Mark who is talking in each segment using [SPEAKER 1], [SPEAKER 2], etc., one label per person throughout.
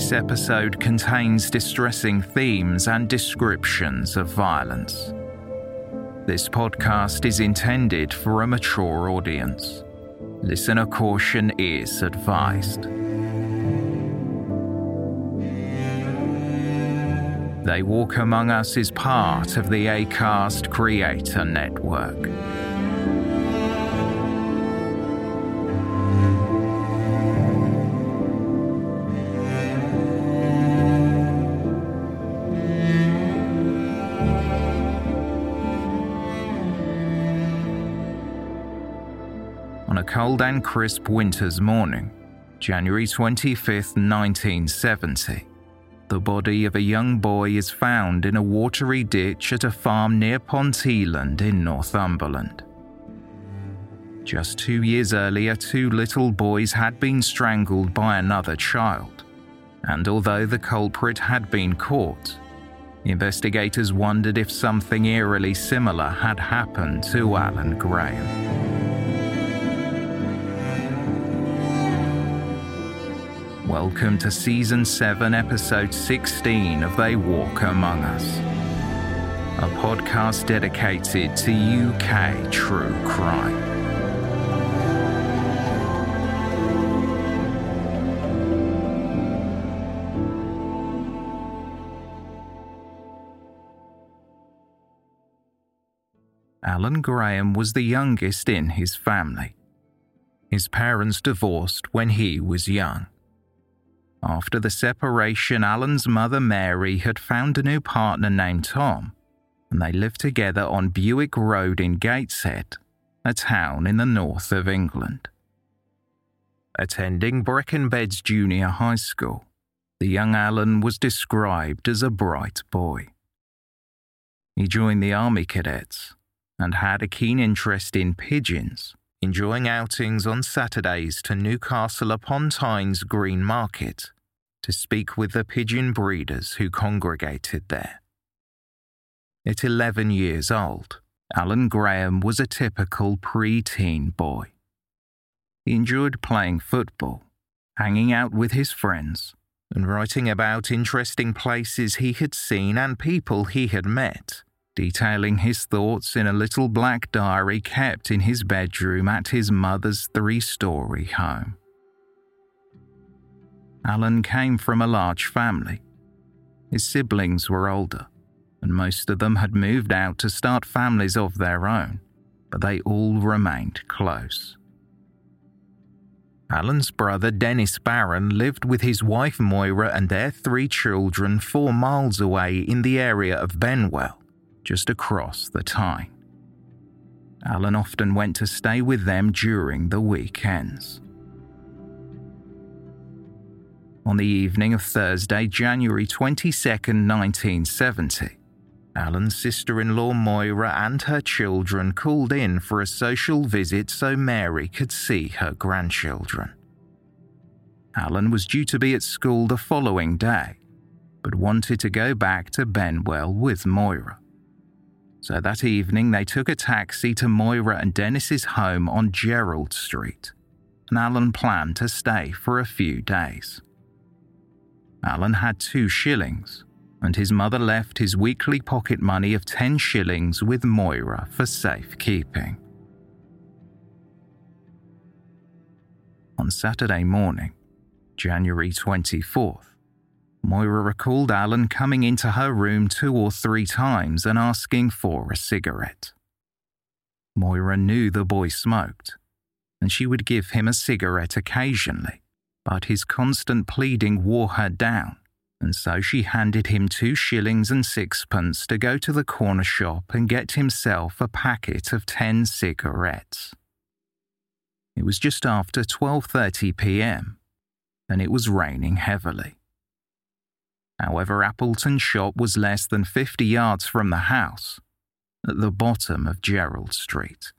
[SPEAKER 1] This episode contains distressing themes and descriptions of violence. This podcast is intended for a mature audience. Listener caution is advised. They Walk Among Us is part of the ACAST Creator Network. Cold and crisp winter's morning, January 25th, 1970, the body of a young boy is found in a watery ditch at a farm near Ponteland in Northumberland. Just two years earlier, two little boys had been strangled by another child, and although the culprit had been caught, investigators wondered if something eerily similar had happened to Allan Graham. Welcome to Season 7, Episode 16 of They Walk Among Us, a podcast dedicated to UK true crime. Allan Graham was the youngest in his family. His parents divorced when he was young. After the separation, Allan's mother Mary had found a new partner named Tom, and they lived together on Buick Road in Gateshead, a town in the north of England. Attending Breckenbeds junior high school, the young Allan was described as a bright boy. He joined the Army Cadets and had a keen interest in pigeons enjoying outings on Saturdays to Newcastle upon Tyne's Green Market to speak with the pigeon breeders who congregated there. At 11 years old, Allan Graham was a typical pre-teen boy. He enjoyed playing football, hanging out with his friends, and writing about interesting places he had seen and people he had met detailing his thoughts in a little black diary kept in his bedroom at his mother's three story home. Allan came from a large family. His siblings were older, and most of them had moved out to start families of their own, but they all remained close. Allan's brother Dennis Barron lived with his wife Moira and their three children four miles away in the area of Benwell, just across the Tyne. Allan often went to stay with them during the weekends. On the evening of Thursday, January 22, 1970, Allan's sister in law Moira and her children called in for a social visit so Mary could see her grandchildren. Allan was due to be at school the following day, but wanted to go back to Benwell with Moira. So that evening they took a taxi to Moira and Dennis's home on Gerald Street, and Allan planned to stay for a few days. Allan had two shillings and his mother left his weekly pocket money of 10 shillings with Moira for safekeeping. On Saturday morning, January 24th, Moira recalled Allan coming into her room two or three times and asking for a cigarette. Moira knew the boy smoked, and she would give him a cigarette occasionally, but his constant pleading wore her down and so she handed him two shillings and sixpence to go to the corner shop and get himself a packet of ten cigarettes. It was just after 12:30 p.m. and it was raining heavily. However, Appleton's shop was less than 50 yards from the house, at the bottom of Gerald Street.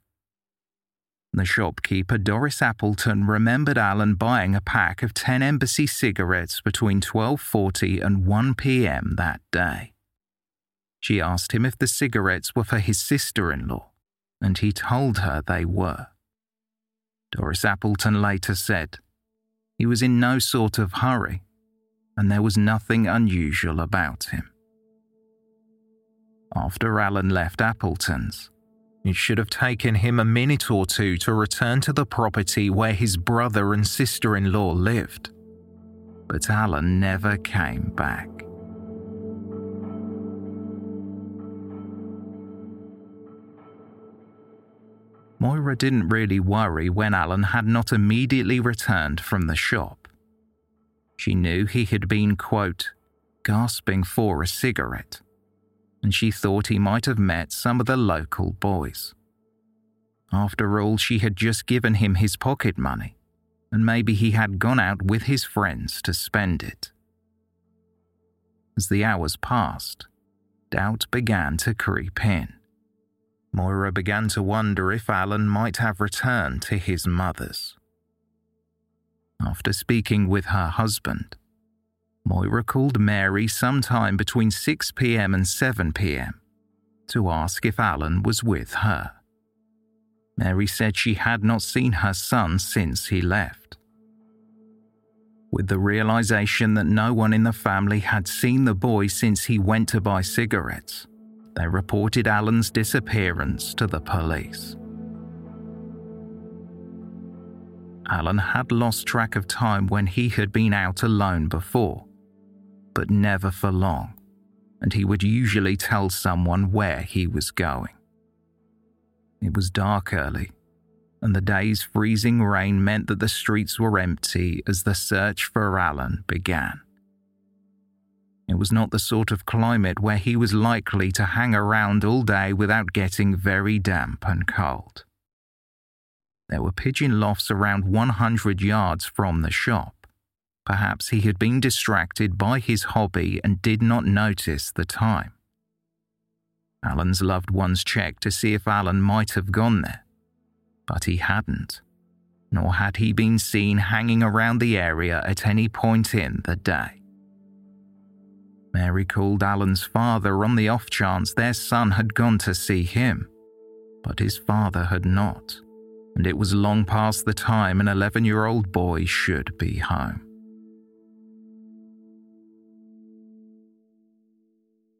[SPEAKER 1] The shopkeeper, Doris Appleton, remembered Allan buying a pack of 10 Embassy cigarettes between 12:40 and 1 p.m. that day. She asked him if the cigarettes were for his sister-in-law, and he told her they were. Doris Appleton later said, He was in no sort of hurry, and there was nothing unusual about him. After Allan left Appleton's, it should have taken him a minute or two to return to the property where his brother and sister in law lived. But Allan never came back. Moira didn't really worry when Allan had not immediately returned from the shop. She knew he had been, quote, gasping for a cigarette and she thought he might have met some of the local boys. After all, she had just given him his pocket money, and maybe he had gone out with his friends to spend it. As the hours passed, doubt began to creep in. Moira began to wonder if Allan might have returned to his mother's. After speaking with her husband, Moira called Mary sometime between 6 pm and 7 pm to ask if Allan was with her. Mary said she had not seen her son since he left. With the realization that no one in the family had seen the boy since he went to buy cigarettes, they reported Allan's disappearance to the police. Allan had lost track of time when he had been out alone before but never for long, and he would usually tell someone where he was going. It was dark early, and the day's freezing rain meant that the streets were empty as the search for Allan began. It was not the sort of climate where he was likely to hang around all day without getting very damp and cold. There were pigeon lofts around 100 yards from the shop, Perhaps he had been distracted by his hobby and did not notice the time. Allan's loved ones checked to see if Allan might have gone there, but he hadn't, nor had he been seen hanging around the area at any point in the day. Mary called Allan's father on the off chance their son had gone to see him, but his father had not, and it was long past the time an 11 year old boy should be home.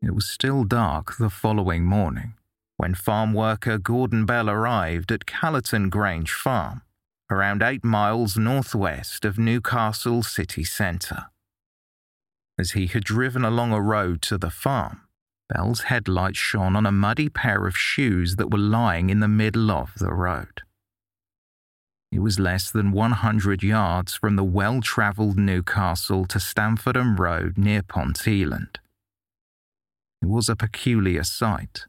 [SPEAKER 1] It was still dark the following morning when farm worker Gordon Bell arrived at Callerton Grange Farm, around eight miles northwest of Newcastle city centre. As he had driven along a road to the farm, Bell's headlights shone on a muddy pair of shoes that were lying in the middle of the road. It was less than 100 yards from the well travelled Newcastle to Stamfordham Road near Ponteland. It was a peculiar sight,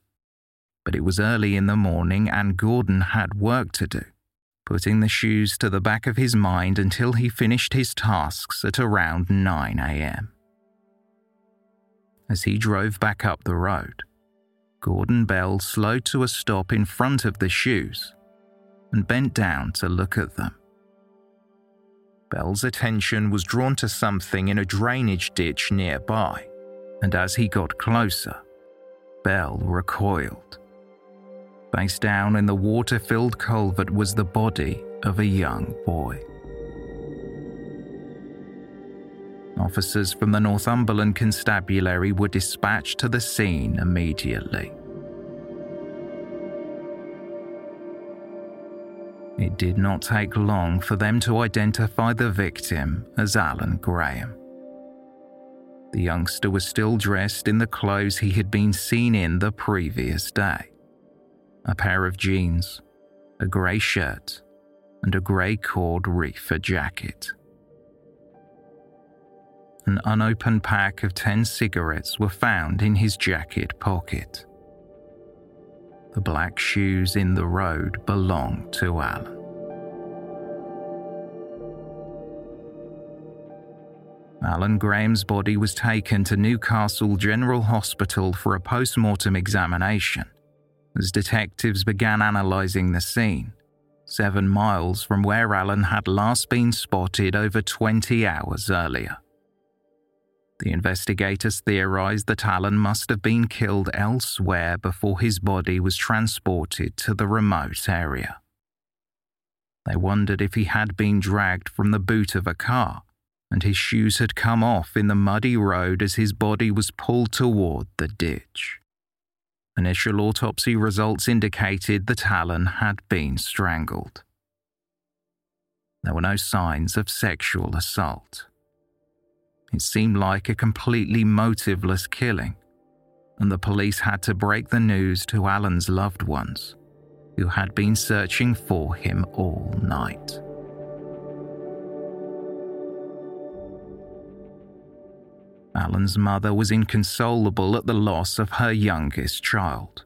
[SPEAKER 1] but it was early in the morning and Gordon had work to do, putting the shoes to the back of his mind until he finished his tasks at around 9 a.m as he drove back up the road. Gordon Bell slowed to a stop in front of the shoes and bent down to look at them. Bell's attention was drawn to something in a drainage ditch nearby, and as he got closer, Bell recoiled. Face down in the water filled culvert was the body of a young boy. Officers from the Northumberland Constabulary were dispatched to the scene immediately. It did not take long for them to identify the victim as Allan Graham. The youngster was still dressed in the clothes he had been seen in the previous day a pair of jeans, a grey shirt, and a grey cord reefer jacket an unopened pack of 10 cigarettes were found in his jacket pocket. The black shoes in the road belonged to Allan. Allan Graham's body was taken to Newcastle General Hospital for a post mortem examination as detectives began analysing the scene, seven miles from where Allan had last been spotted over 20 hours earlier. The investigators theorized that Allan must have been killed elsewhere before his body was transported to the remote area. They wondered if he had been dragged from the boot of a car and his shoes had come off in the muddy road as his body was pulled toward the ditch. Initial autopsy results indicated that Allan had been strangled. There were no signs of sexual assault. It seemed like a completely motiveless killing, and the police had to break the news to Allan's loved ones, who had been searching for him all night. Allan's mother was inconsolable at the loss of her youngest child.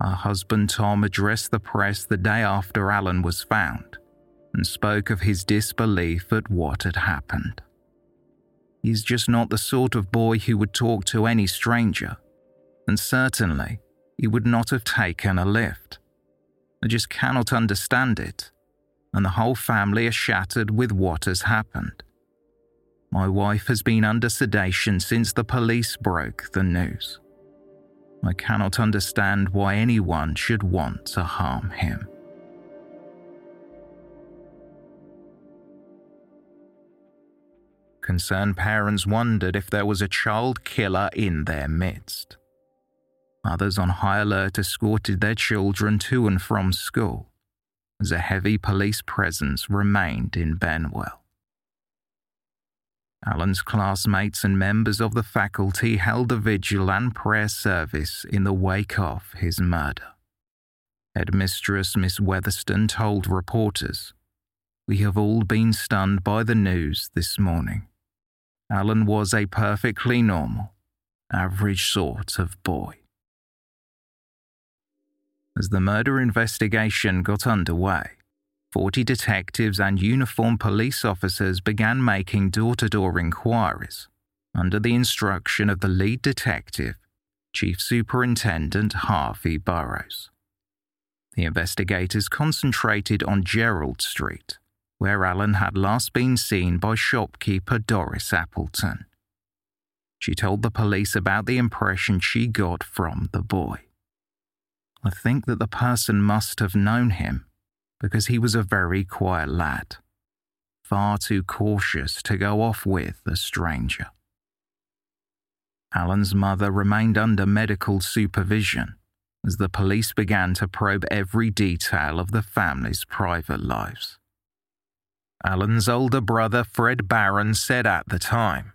[SPEAKER 1] Her husband Tom addressed the press the day after Allan was found and spoke of his disbelief at what had happened. He's just not the sort of boy who would talk to any stranger. And certainly, he would not have taken a lift. I just cannot understand it. And the whole family are shattered with what has happened. My wife has been under sedation since the police broke the news. I cannot understand why anyone should want to harm him. Concerned parents wondered if there was a child killer in their midst. Others on high alert escorted their children to and from school, as a heavy police presence remained in Benwell. Allan's classmates and members of the faculty held a vigil and prayer service in the wake of his murder. Headmistress Miss Weatherston told reporters, We have all been stunned by the news this morning. Allan was a perfectly normal, average sort of boy. As the murder investigation got underway, 40 detectives and uniformed police officers began making door to door inquiries under the instruction of the lead detective, Chief Superintendent Harvey Burrows. The investigators concentrated on Gerald Street, where Allan had last been seen by shopkeeper Doris Appleton. She told the police about the impression she got from the boy. I think that the person must have known him because he was a very quiet lad, far too cautious to go off with a stranger. Allan's mother remained under medical supervision as the police began to probe every detail of the family's private lives. Allan's older brother, Fred Barron, said at the time,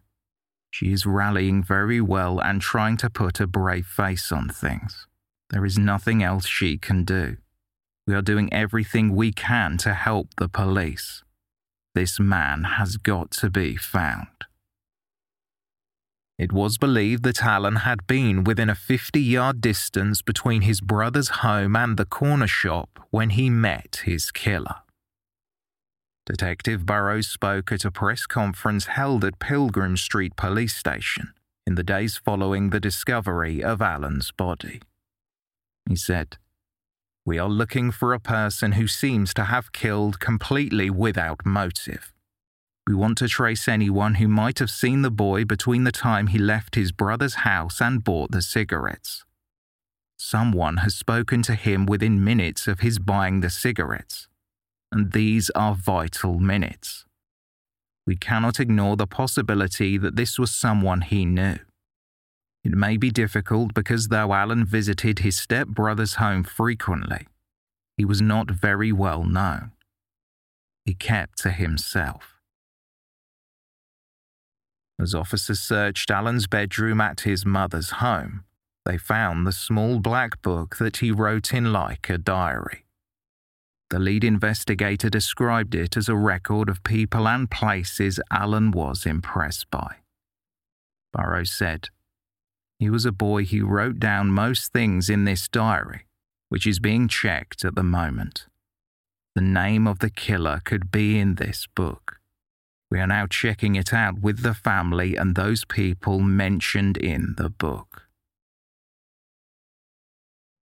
[SPEAKER 1] She is rallying very well and trying to put a brave face on things. There is nothing else she can do. We are doing everything we can to help the police. This man has got to be found. It was believed that Allan had been within a 50 yard distance between his brother's home and the corner shop when he met his killer. Detective Burrows spoke at a press conference held at Pilgrim Street Police Station in the days following the discovery of Allan's body. He said, We are looking for a person who seems to have killed completely without motive. We want to trace anyone who might have seen the boy between the time he left his brother's house and bought the cigarettes. Someone has spoken to him within minutes of his buying the cigarettes, and these are vital minutes. We cannot ignore the possibility that this was someone he knew. It may be difficult because though Allan visited his stepbrother's home frequently, he was not very well known. He kept to himself. As officers searched Allan's bedroom at his mother's home, they found the small black book that he wrote in like a diary. The lead investigator described it as a record of people and places Allan was impressed by. Burrows said, He was a boy who wrote down most things in this diary, which is being checked at the moment. The name of the killer could be in this book. We are now checking it out with the family and those people mentioned in the book.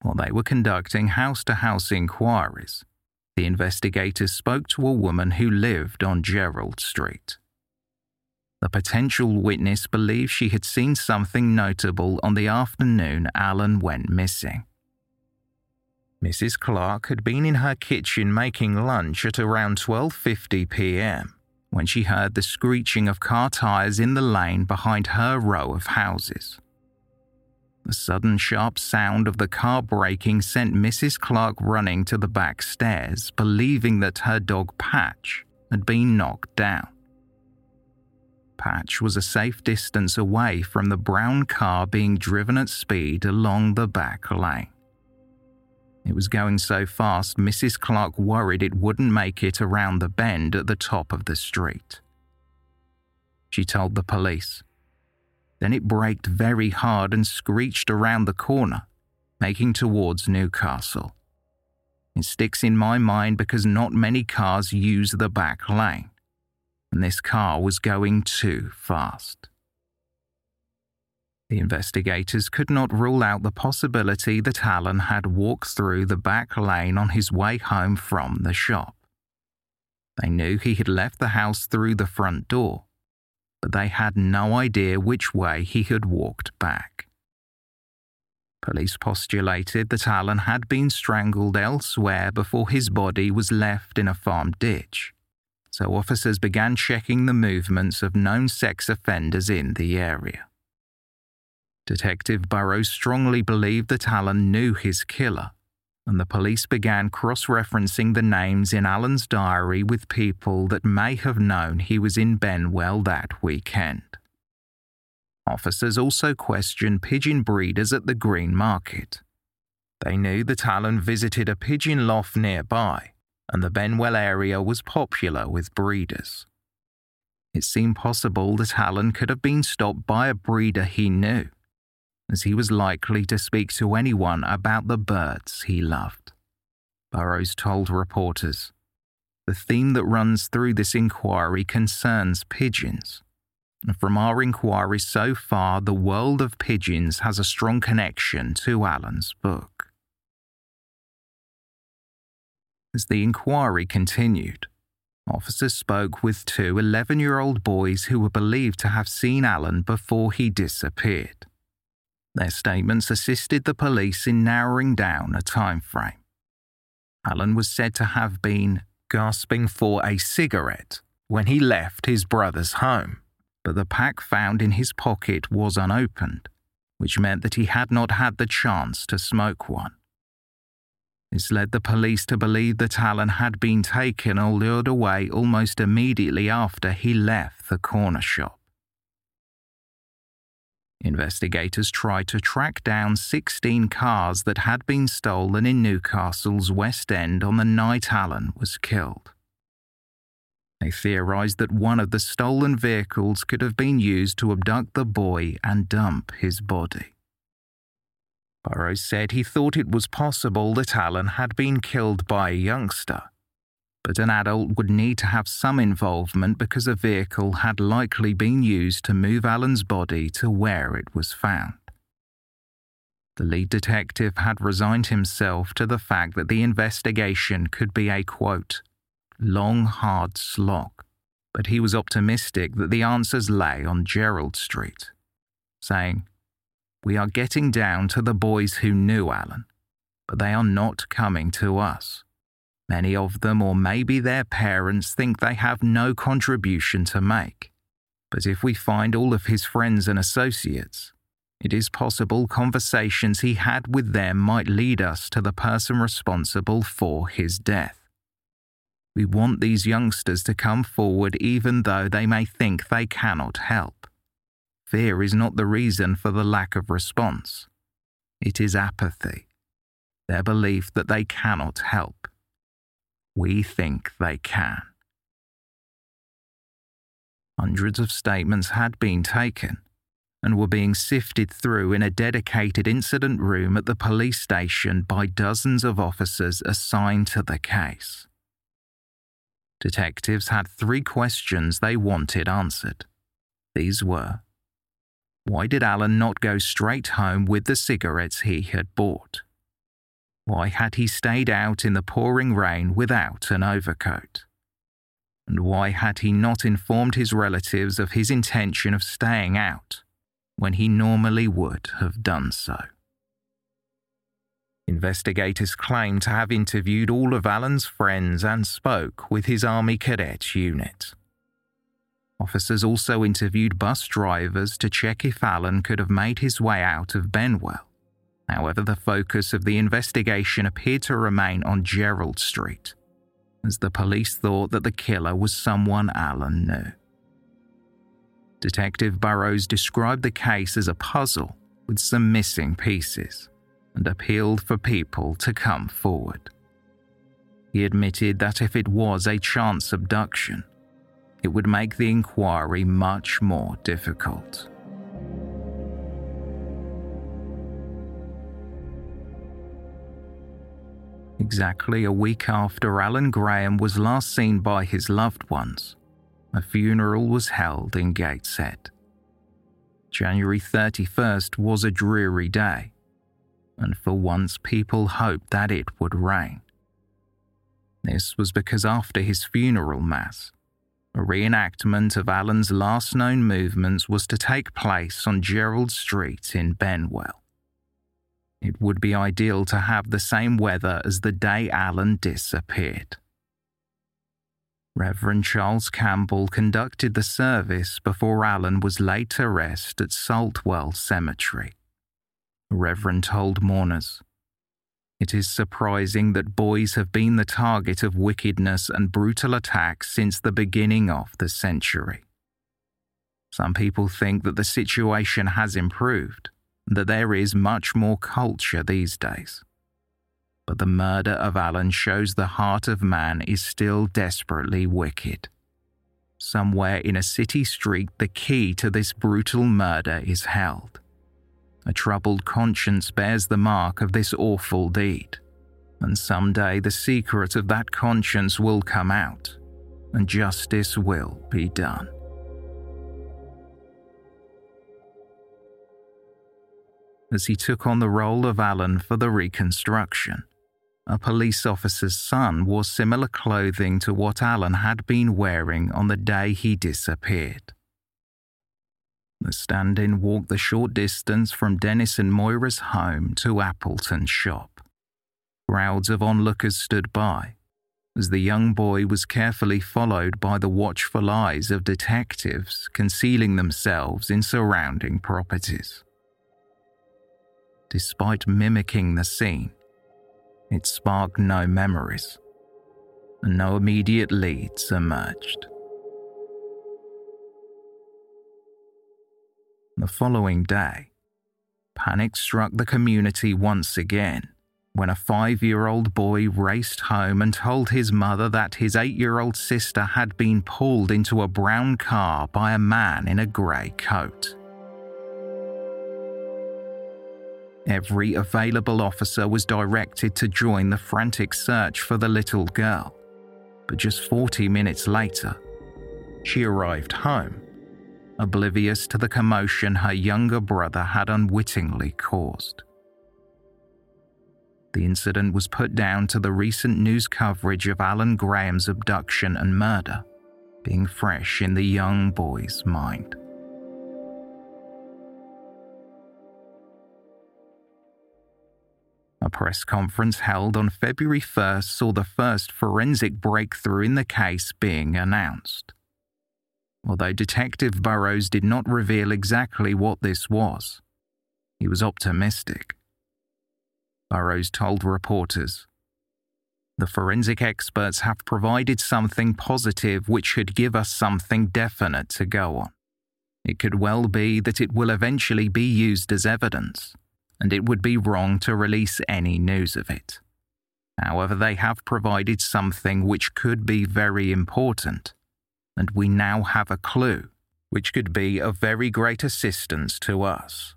[SPEAKER 1] While they were conducting house to house inquiries, the investigators spoke to a woman who lived on Gerald Street. The potential witness believed she had seen something notable on the afternoon Allan went missing. Mrs. Clark had been in her kitchen making lunch at around 12:50 p.m when she heard the screeching of car tires in the lane behind her row of houses. The sudden sharp sound of the car braking sent Mrs. Clark running to the back stairs, believing that her dog Patch had been knocked down. Patch was a safe distance away from the brown car being driven at speed along the back lane. It was going so fast, Mrs. Clark worried it wouldn't make it around the bend at the top of the street. She told the police. Then it braked very hard and screeched around the corner, making towards Newcastle. It sticks in my mind because not many cars use the back lane, and this car was going too fast. The investigators could not rule out the possibility that Allan had walked through the back lane on his way home from the shop. They knew he had left the house through the front door, but they had no idea which way he had walked back. Police postulated that Allan had been strangled elsewhere before his body was left in a farm ditch, so officers began checking the movements of known sex offenders in the area. Detective Burrows strongly believed that Allan knew his killer, and the police began cross referencing the names in Allan's diary with people that may have known he was in Benwell that weekend. Officers also questioned pigeon breeders at the Green Market. They knew that Allan visited a pigeon loft nearby, and the Benwell area was popular with breeders. It seemed possible that Allan could have been stopped by a breeder he knew as he was likely to speak to anyone about the birds he loved. Burrows told reporters. The theme that runs through this inquiry concerns pigeons. And from our inquiry so far, the world of pigeons has a strong connection to Allan's book. As the inquiry continued, officers spoke with two 11 year old boys who were believed to have seen Allan before he disappeared. Their statements assisted the police in narrowing down a time frame. Allan was said to have been gasping for a cigarette when he left his brother's home, but the pack found in his pocket was unopened, which meant that he had not had the chance to smoke one. This led the police to believe that Allan had been taken or lured away almost immediately after he left the corner shop. Investigators tried to track down 16 cars that had been stolen in Newcastle's West End on the night Allan was killed. They theorised that one of the stolen vehicles could have been used to abduct the boy and dump his body. Burrows said he thought it was possible that Allan had been killed by a youngster but an adult would need to have some involvement because a vehicle had likely been used to move Allan's body to where it was found. The lead detective had resigned himself to the fact that the investigation could be a quote, long, hard slog, but he was optimistic that the answers lay on Gerald Street, saying, We are getting down to the boys who knew Allan, but they are not coming to us. Many of them, or maybe their parents, think they have no contribution to make. But if we find all of his friends and associates, it is possible conversations he had with them might lead us to the person responsible for his death. We want these youngsters to come forward even though they may think they cannot help. Fear is not the reason for the lack of response. It is apathy, their belief that they cannot help we think they can. Hundreds of statements had been taken and were being sifted through in a dedicated incident room at the police station by dozens of officers assigned to the case. Detectives had three questions they wanted answered. These were Why did Allan not go straight home with the cigarettes he had bought? Why had he stayed out in the pouring rain without an overcoat? And why had he not informed his relatives of his intention of staying out when he normally would have done so? Investigators claim to have interviewed all of Allan's friends and spoke with his Army Cadet unit. Officers also interviewed bus drivers to check if Allan could have made his way out of Benwell However, the focus of the investigation appeared to remain on Gerald Street, as the police thought that the killer was someone Allan knew. Detective Burrows described the case as a puzzle with some missing pieces and appealed for people to come forward. He admitted that if it was a chance abduction, it would make the inquiry much more difficult. Exactly a week after Allan Graham was last seen by his loved ones, a funeral was held in Gateshead. January 31st was a dreary day, and for once people hoped that it would rain. This was because after his funeral mass, a reenactment of Allan's last known movements was to take place on Gerald Street in Benwell. It would be ideal to have the same weather as the day Allan disappeared. Reverend Charles Campbell conducted the service before Allan was laid to rest at Saltwell Cemetery. The Reverend told mourners, It is surprising that boys have been the target of wickedness and brutal attacks since the beginning of the century. Some people think that the situation has improved that there is much more culture these days. But the murder of Allan shows the heart of man is still desperately wicked. Somewhere in a city street, the key to this brutal murder is held. A troubled conscience bears the mark of this awful deed, and someday the secret of that conscience will come out, and justice will be done. As he took on the role of Allan for the reconstruction. A police officer's son wore similar clothing to what Allan had been wearing on the day he disappeared. The stand in walked the short distance from Dennis and Moira's home to Appleton's shop. Crowds of onlookers stood by, as the young boy was carefully followed by the watchful eyes of detectives concealing themselves in surrounding properties. Despite mimicking the scene, it sparked no memories, and no immediate leads emerged. The following day, panic struck the community once again when a five year old boy raced home and told his mother that his eight year old sister had been pulled into a brown car by a man in a grey coat. Every available officer was directed to join the frantic search for the little girl. But just 40 minutes later, she arrived home, oblivious to the commotion her younger brother had unwittingly caused. The incident was put down to the recent news coverage of Allan Graham's abduction and murder being fresh in the young boy's mind. A press conference held on February 1st saw the first forensic breakthrough in the case being announced. Although Detective Burrows did not reveal exactly what this was, he was optimistic. Burrows told reporters. The forensic experts have provided something positive which should give us something definite to go on. It could well be that it will eventually be used as evidence and it would be wrong to release any news of it. However, they have provided something which could be very important, and we now have a clue which could be of very great assistance to us.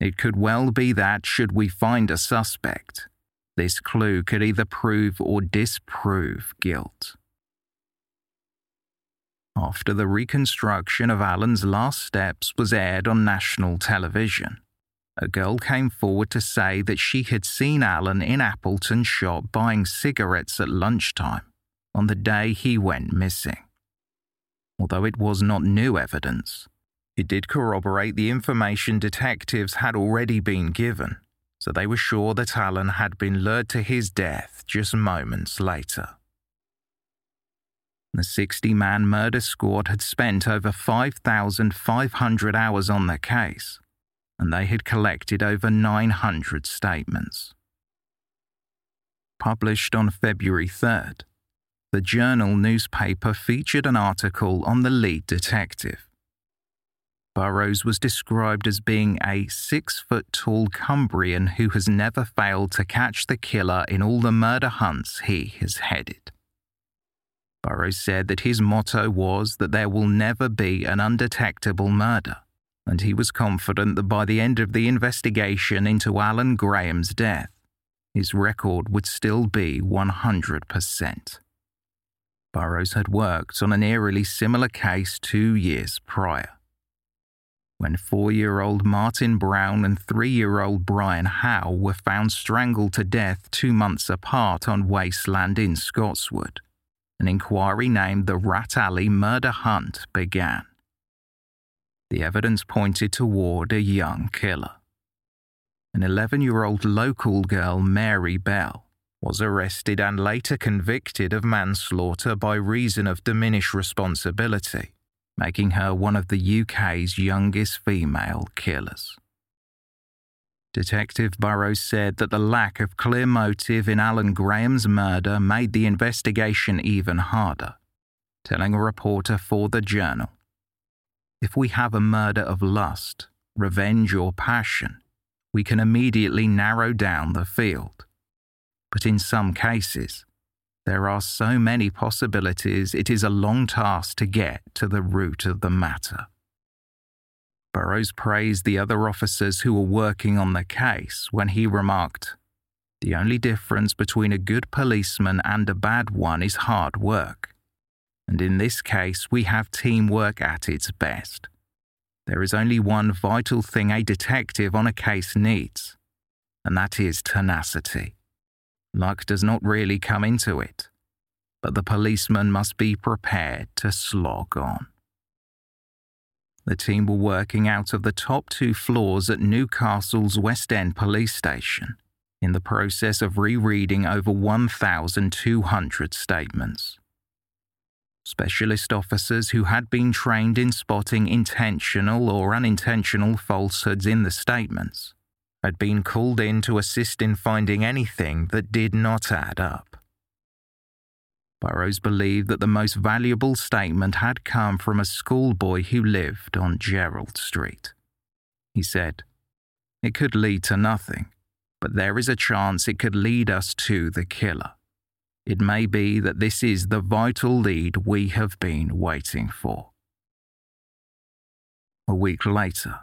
[SPEAKER 1] It could well be that, should we find a suspect, this clue could either prove or disprove guilt. After the reconstruction of Allan's last steps was aired on national television, a girl came forward to say that she had seen Allan in Appleton's shop buying cigarettes at lunchtime on the day he went missing. Although it was not new evidence, it did corroborate the information detectives had already been given, so they were sure that Allan had been lured to his death just moments later. The 60 man murder squad had spent over 5,500 hours on the case and they had collected over 900 statements. Published on February 3rd, the Journal newspaper featured an article on the lead detective. Burrows was described as being a six foot tall Cumbrian who has never failed to catch the killer in all the murder hunts he has headed. Burrows said that his motto was that there will never be an undetectable murder and he was confident that by the end of the investigation into Allan Graham's death, his record would still be 100%. Burrows had worked on an eerily similar case two years prior. When four year old Martin Brown and three year old Brian Howe were found strangled to death two months apart on wasteland in Scotswood, an inquiry named the Rat Alley Murder Hunt began the evidence pointed toward a young killer. An 11 year old local girl, Mary Bell, was arrested and later convicted of manslaughter by reason of diminished responsibility, making her one of the UK's youngest female killers. Detective Burrows said that the lack of clear motive in Allan Graham's murder made the investigation even harder, telling a reporter for the Journal if we have a murder of lust, revenge, or passion, we can immediately narrow down the field. But in some cases, there are so many possibilities it is a long task to get to the root of the matter. Burrows praised the other officers who were working on the case when he remarked, The only difference between a good policeman and a bad one is hard work and in this case, we have teamwork at its best. There is only one vital thing a detective on a case needs, and that is tenacity. Luck does not really come into it, but the policeman must be prepared to slog on. The team were working out of the top two floors at Newcastle's West End police station in the process of rereading over 1,200 statements. Specialist officers who had been trained in spotting intentional or unintentional falsehoods in the statements had been called in to assist in finding anything that did not add up. Burrows believed that the most valuable statement had come from a schoolboy who lived on Gerald Street. He said, It could lead to nothing, but there is a chance it could lead us to the killer. It may be that this is the vital lead we have been waiting for. A week later,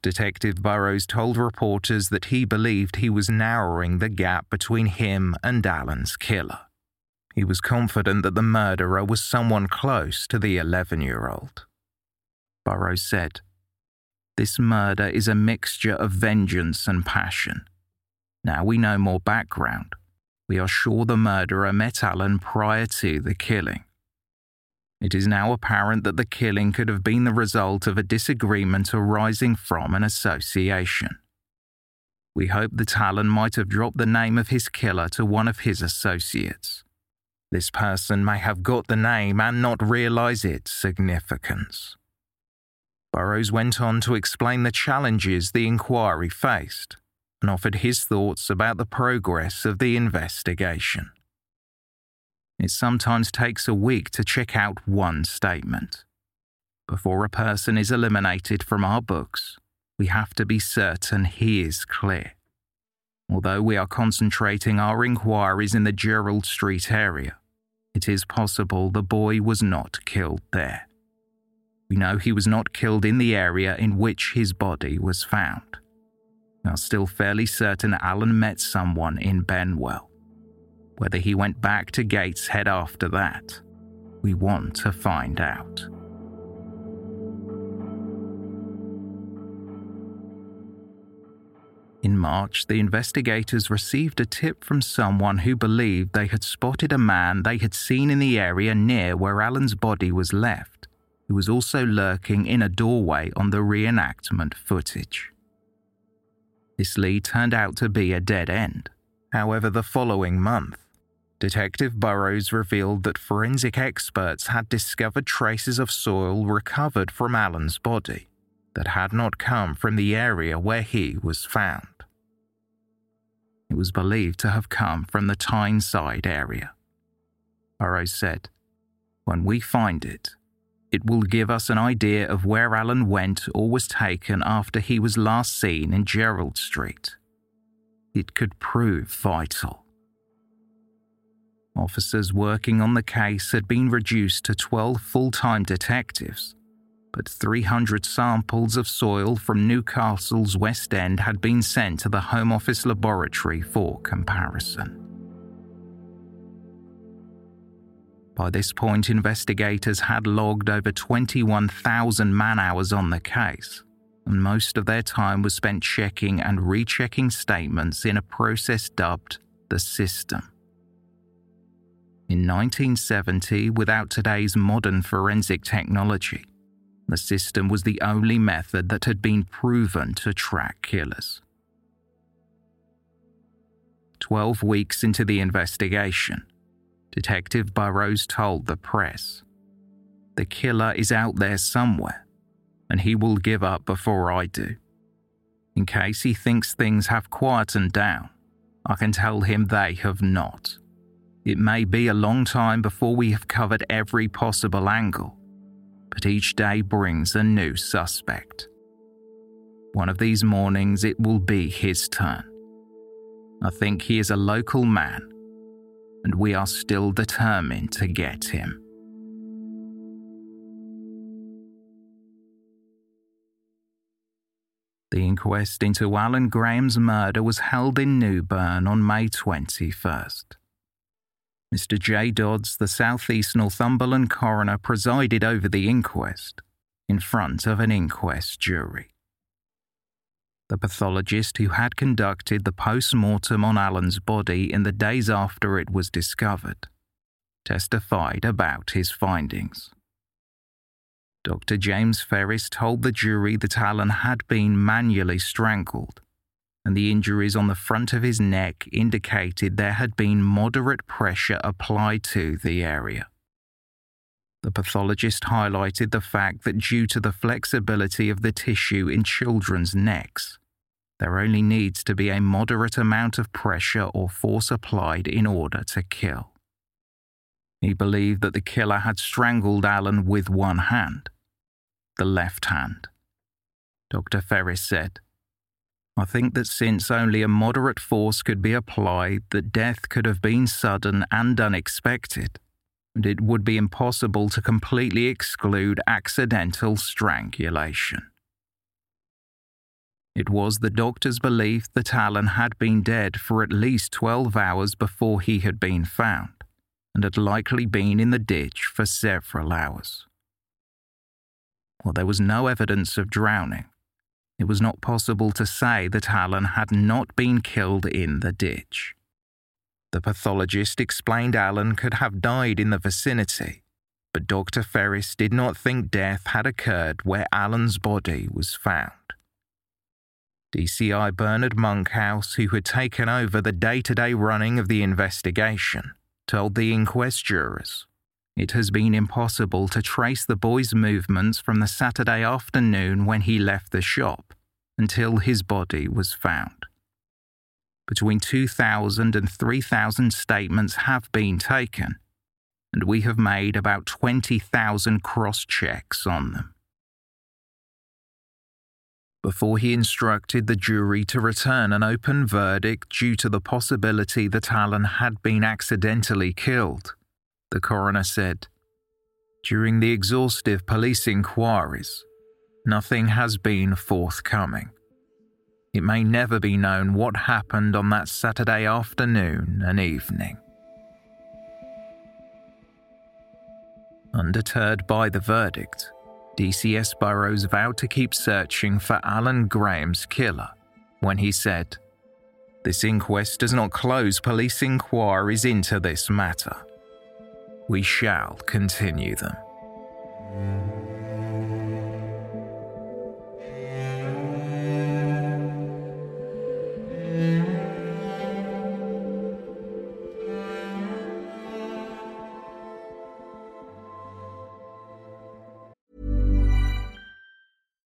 [SPEAKER 1] Detective Burrows told reporters that he believed he was narrowing the gap between him and Allan's killer. He was confident that the murderer was someone close to the 11 year old. Burrows said, This murder is a mixture of vengeance and passion. Now we know more background. We are sure the murderer met Allan prior to the killing. It is now apparent that the killing could have been the result of a disagreement arising from an association. We hope that Allan might have dropped the name of his killer to one of his associates. This person may have got the name and not realize its significance. Burrows went on to explain the challenges the inquiry faced and offered his thoughts about the progress of the investigation. It sometimes takes a week to check out one statement. Before a person is eliminated from our books, we have to be certain he is clear. Although we are concentrating our inquiries in the Gerald Street area, it is possible the boy was not killed there. We know he was not killed in the area in which his body was found. Are still fairly certain Allan met someone in Benwell. Whether he went back to Gateshead after that, we want to find out. In March, the investigators received a tip from someone who believed they had spotted a man they had seen in the area near where Allan's body was left, who was also lurking in a doorway on the reenactment footage. This lead turned out to be a dead end. However, the following month, Detective Burrows revealed that forensic experts had discovered traces of soil recovered from Allan's body that had not come from the area where he was found. It was believed to have come from the Tyneside area. Burrows said, When we find it, it will give us an idea of where Allan went or was taken after he was last seen in Gerald Street. It could prove vital. Officers working on the case had been reduced to 12 full time detectives, but 300 samples of soil from Newcastle's West End had been sent to the Home Office laboratory for comparison. By this point, investigators had logged over 21,000 man hours on the case, and most of their time was spent checking and rechecking statements in a process dubbed the system. In 1970, without today's modern forensic technology, the system was the only method that had been proven to track killers. Twelve weeks into the investigation, Detective Burrows told the press The killer is out there somewhere, and he will give up before I do. In case he thinks things have quietened down, I can tell him they have not. It may be a long time before we have covered every possible angle, but each day brings a new suspect. One of these mornings, it will be his turn. I think he is a local man, and we are still determined to get him. The inquest into Allan Graham's murder was held in Newburn on May 21st. Mr. J. Dodds, the Southeast Northumberland coroner, presided over the inquest in front of an inquest jury. The pathologist who had conducted the post mortem on Allan's body in the days after it was discovered testified about his findings. Dr. James Ferris told the jury that Allan had been manually strangled and the injuries on the front of his neck indicated there had been moderate pressure applied to the area. The pathologist highlighted the fact that due to the flexibility of the tissue in children's necks, there only needs to be a moderate amount of pressure or force applied in order to kill. He believed that the killer had strangled Allan with one hand, the left hand. Dr. Ferris said, I think that since only a moderate force could be applied, that death could have been sudden and unexpected, and it would be impossible to completely exclude accidental strangulation. It was the doctor's belief that Allan had been dead for at least 12 hours before he had been found, and had likely been in the ditch for several hours. While there was no evidence of drowning, it was not possible to say that Allan had not been killed in the ditch. The pathologist explained Allan could have died in the vicinity, but Dr. Ferris did not think death had occurred where Allan's body was found. DCI Bernard Monkhouse, who had taken over the day to day running of the investigation, told the inquest jurors it has been impossible to trace the boy's movements from the Saturday afternoon when he left the shop until his body was found. Between 2,000 and 3,000 statements have been taken, and we have made about 20,000 cross checks on them. Before he instructed the jury to return an open verdict due to the possibility that Allan had been accidentally killed, the coroner said. During the exhaustive police inquiries, nothing has been forthcoming. It may never be known what happened on that Saturday afternoon and evening. Undeterred by the verdict, DCS Burrows vowed to keep searching for Allan Graham's killer when he said, This inquest does not close police inquiries into this matter we shall continue them.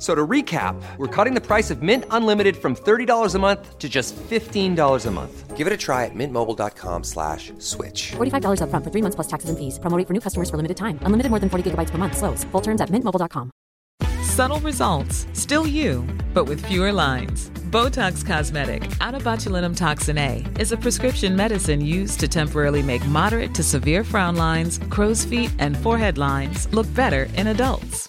[SPEAKER 2] So to recap, we're cutting the price of Mint Unlimited from $30 a month to just $15 a month.
[SPEAKER 3] Give it a try at mintmobile.com slash switch.
[SPEAKER 4] $45 upfront for three months plus taxes and fees. Promoting for new customers for limited time. Unlimited more than 40 gigabytes per month. Slows. Full terms at mintmobile.com.
[SPEAKER 5] Subtle results, still you, but with fewer lines. Botox Cosmetic, out of botulinum toxin A, is a prescription medicine used to temporarily make moderate to severe frown lines, crow's feet, and forehead lines look better in adults.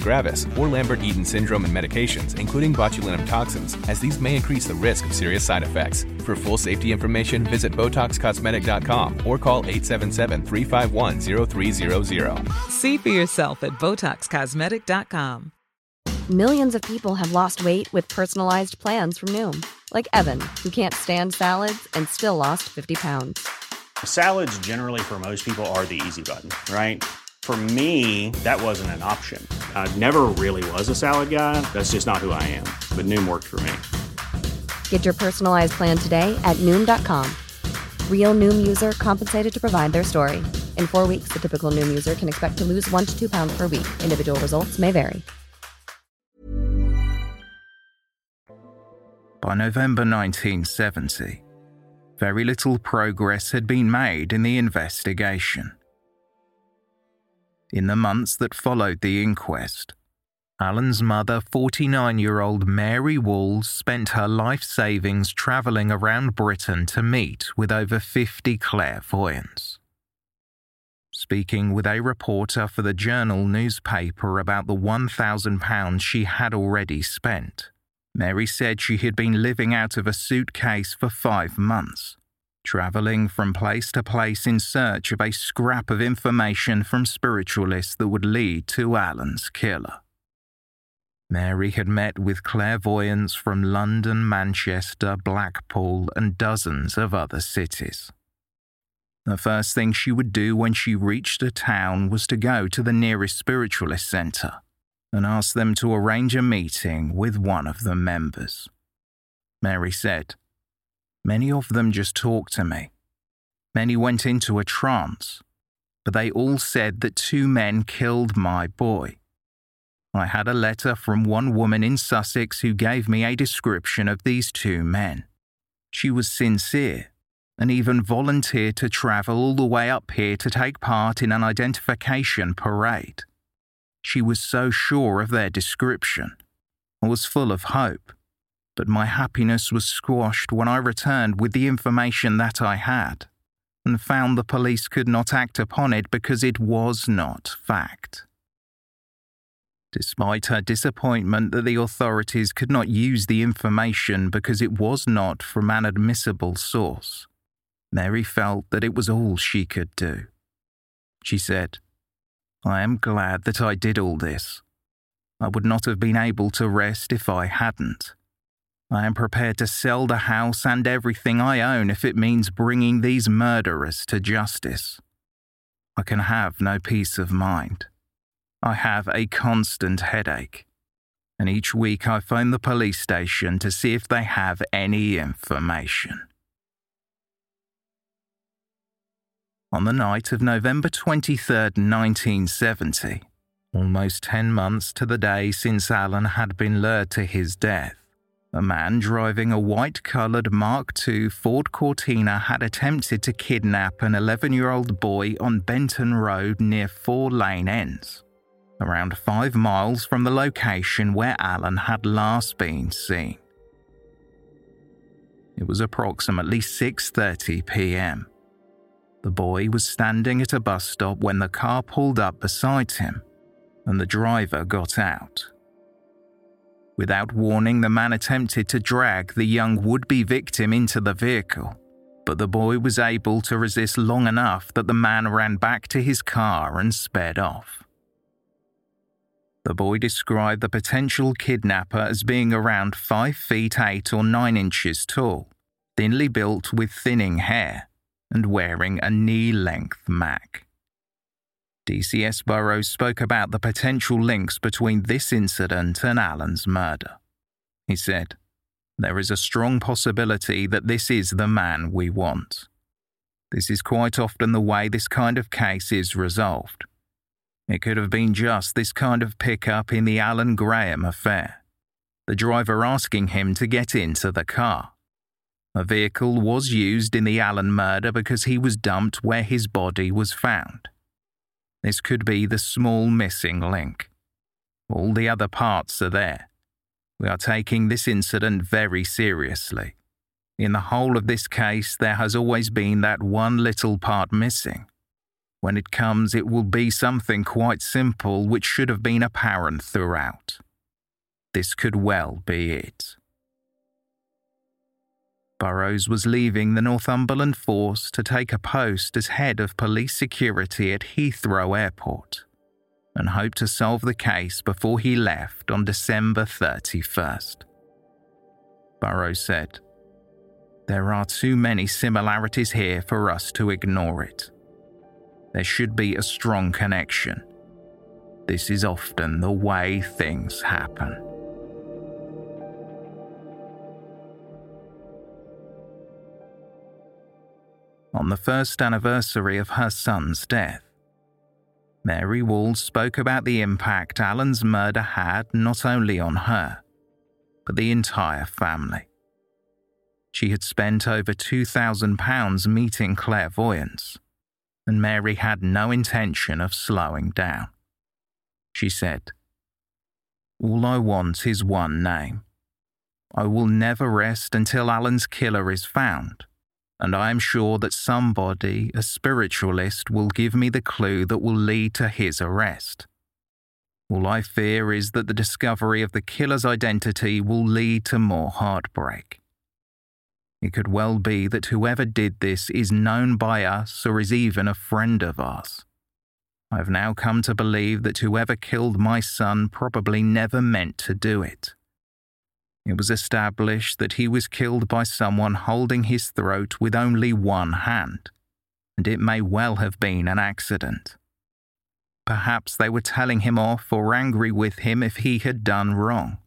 [SPEAKER 6] myasthenia gravis, or Lambert Eaton syndrome and medications, including botulinum toxins, as these may increase the risk of serious side effects. For full safety information, visit BotoxCosmetic.com or call 877 351 0300.
[SPEAKER 5] See for yourself at BotoxCosmetic.com.
[SPEAKER 7] Millions of people have lost weight with personalized plans from Noom, like Evan, who can't stand salads and still lost 50 pounds.
[SPEAKER 8] Salads, generally, for most people, are the easy button, right? For me, that wasn't an option. I never really was a salad guy. That's just not who I am. But Noom worked for me.
[SPEAKER 7] Get your personalized plan today at Noom.com. Real Noom user compensated to provide their story. In four weeks, the typical Noom user can expect to lose one to two pounds per week. Individual results may vary.
[SPEAKER 1] By November 1970, very little progress had been made in the investigation. In the months that followed the inquest, Allan's mother, 49 year old Mary Walls, spent her life savings travelling around Britain to meet with over 50 clairvoyants. Speaking with a reporter for the Journal newspaper about the £1,000 she had already spent, Mary said she had been living out of a suitcase for five months, travelling from place to place in search of a scrap of information from spiritualists that would lead to Allan's killer. Mary had met with clairvoyants from London, Manchester, Blackpool, and dozens of other cities. The first thing she would do when she reached a town was to go to the nearest spiritualist centre and ask them to arrange a meeting with one of the members. Mary said, Many of them just talked to me. Many went into a trance, but they all said that two men killed my boy. I had a letter from one woman in Sussex who gave me a description of these two men. She was sincere and even volunteered to travel all the way up here to take part in an identification parade. She was so sure of their description. I was full of hope, but my happiness was squashed when I returned with the information that I had and found the police could not act upon it because it was not fact. Despite her disappointment that the authorities could not use the information because it was not from an admissible source, Mary felt that it was all she could do. She said, I am glad that I did all this. I would not have been able to rest if I hadn't. I am prepared to sell the house and everything I own if it means bringing these murderers to justice. I can have no peace of mind. I have a constant headache, and each week I phone the police station to see if they have any information. on the night of November 23, 1970, almost 10 months to the day since Allan had been lured to his death. A man driving a white coloured Mark II Ford Cortina had attempted to kidnap an 11 year old boy on Benton Road near Four Lane Ends, around five miles from the location where Allan had last been seen. It was approximately 6:30 p.m. The boy was standing at a bus stop when the car pulled up beside him, and the driver got out. Without warning, the man attempted to drag the young would be victim into the vehicle, but the boy was able to resist long enough that the man ran back to his car and sped off. The boy described the potential kidnapper as being around 5 feet 8 or 9 inches tall, thinly built with thinning hair and wearing a knee length Mac. DCS Burrows spoke about the potential links between this incident and Allan's murder. He said, There is a strong possibility that this is the man we want. This is quite often the way this kind of case is resolved. It could have been just this kind of pickup in the Allan Graham affair. The driver asking him to get into the car. A vehicle was used in the Allan murder because he was dumped where his body was found. This could be the small missing link. All the other parts are there. We are taking this incident very seriously. In the whole of this case, there has always been that one little part missing. When it comes, it will be something quite simple which should have been apparent throughout. This could well be it. Burrows was leaving the Northumberland force to take a post as head of police security at Heathrow Airport and hoped to solve the case before he left on December 31st. Burrows said, There are too many similarities here for us to ignore it. There should be a strong connection. This is often the way things happen. On the first anniversary of her son's death. Mary Walls spoke about the impact Allan's murder had not only on her, but the entire family. She had spent over £2,000 meeting clairvoyants, and Mary had no intention of slowing down. She said, All I want is one name. I will never rest until Allan's killer is found and I am sure that somebody, a spiritualist, will give me the clue that will lead to his arrest. All I fear is that the discovery of the killer's identity will lead to more heartbreak. It could well be that whoever did this is known by us or is even a friend of ours. I have now come to believe that whoever killed my son probably never meant to do it. It was established that he was killed by someone holding his throat with only one hand, and it may well have been an accident. Perhaps they were telling him off or angry with him if he had done wrong.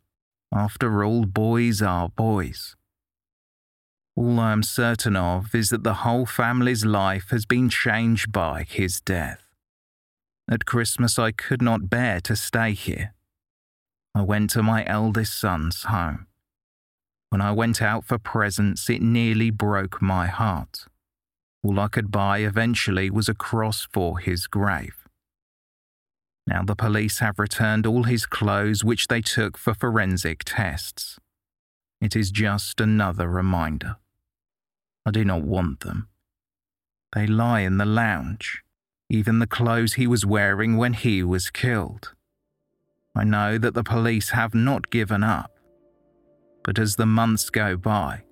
[SPEAKER 1] After all, boys are boys. All I am certain of is that the whole family's life has been changed by his death. At Christmas, I could not bear to stay here. I went to my eldest son's home. When I went out for presents, it nearly broke my heart. All I could buy eventually was a cross for his grave. Now the police have returned all his clothes, which they took for forensic tests. It is just another reminder. I do not want them. They lie in the lounge, even the clothes he was wearing when he was killed. I know that the police have not given up, but as the months go by,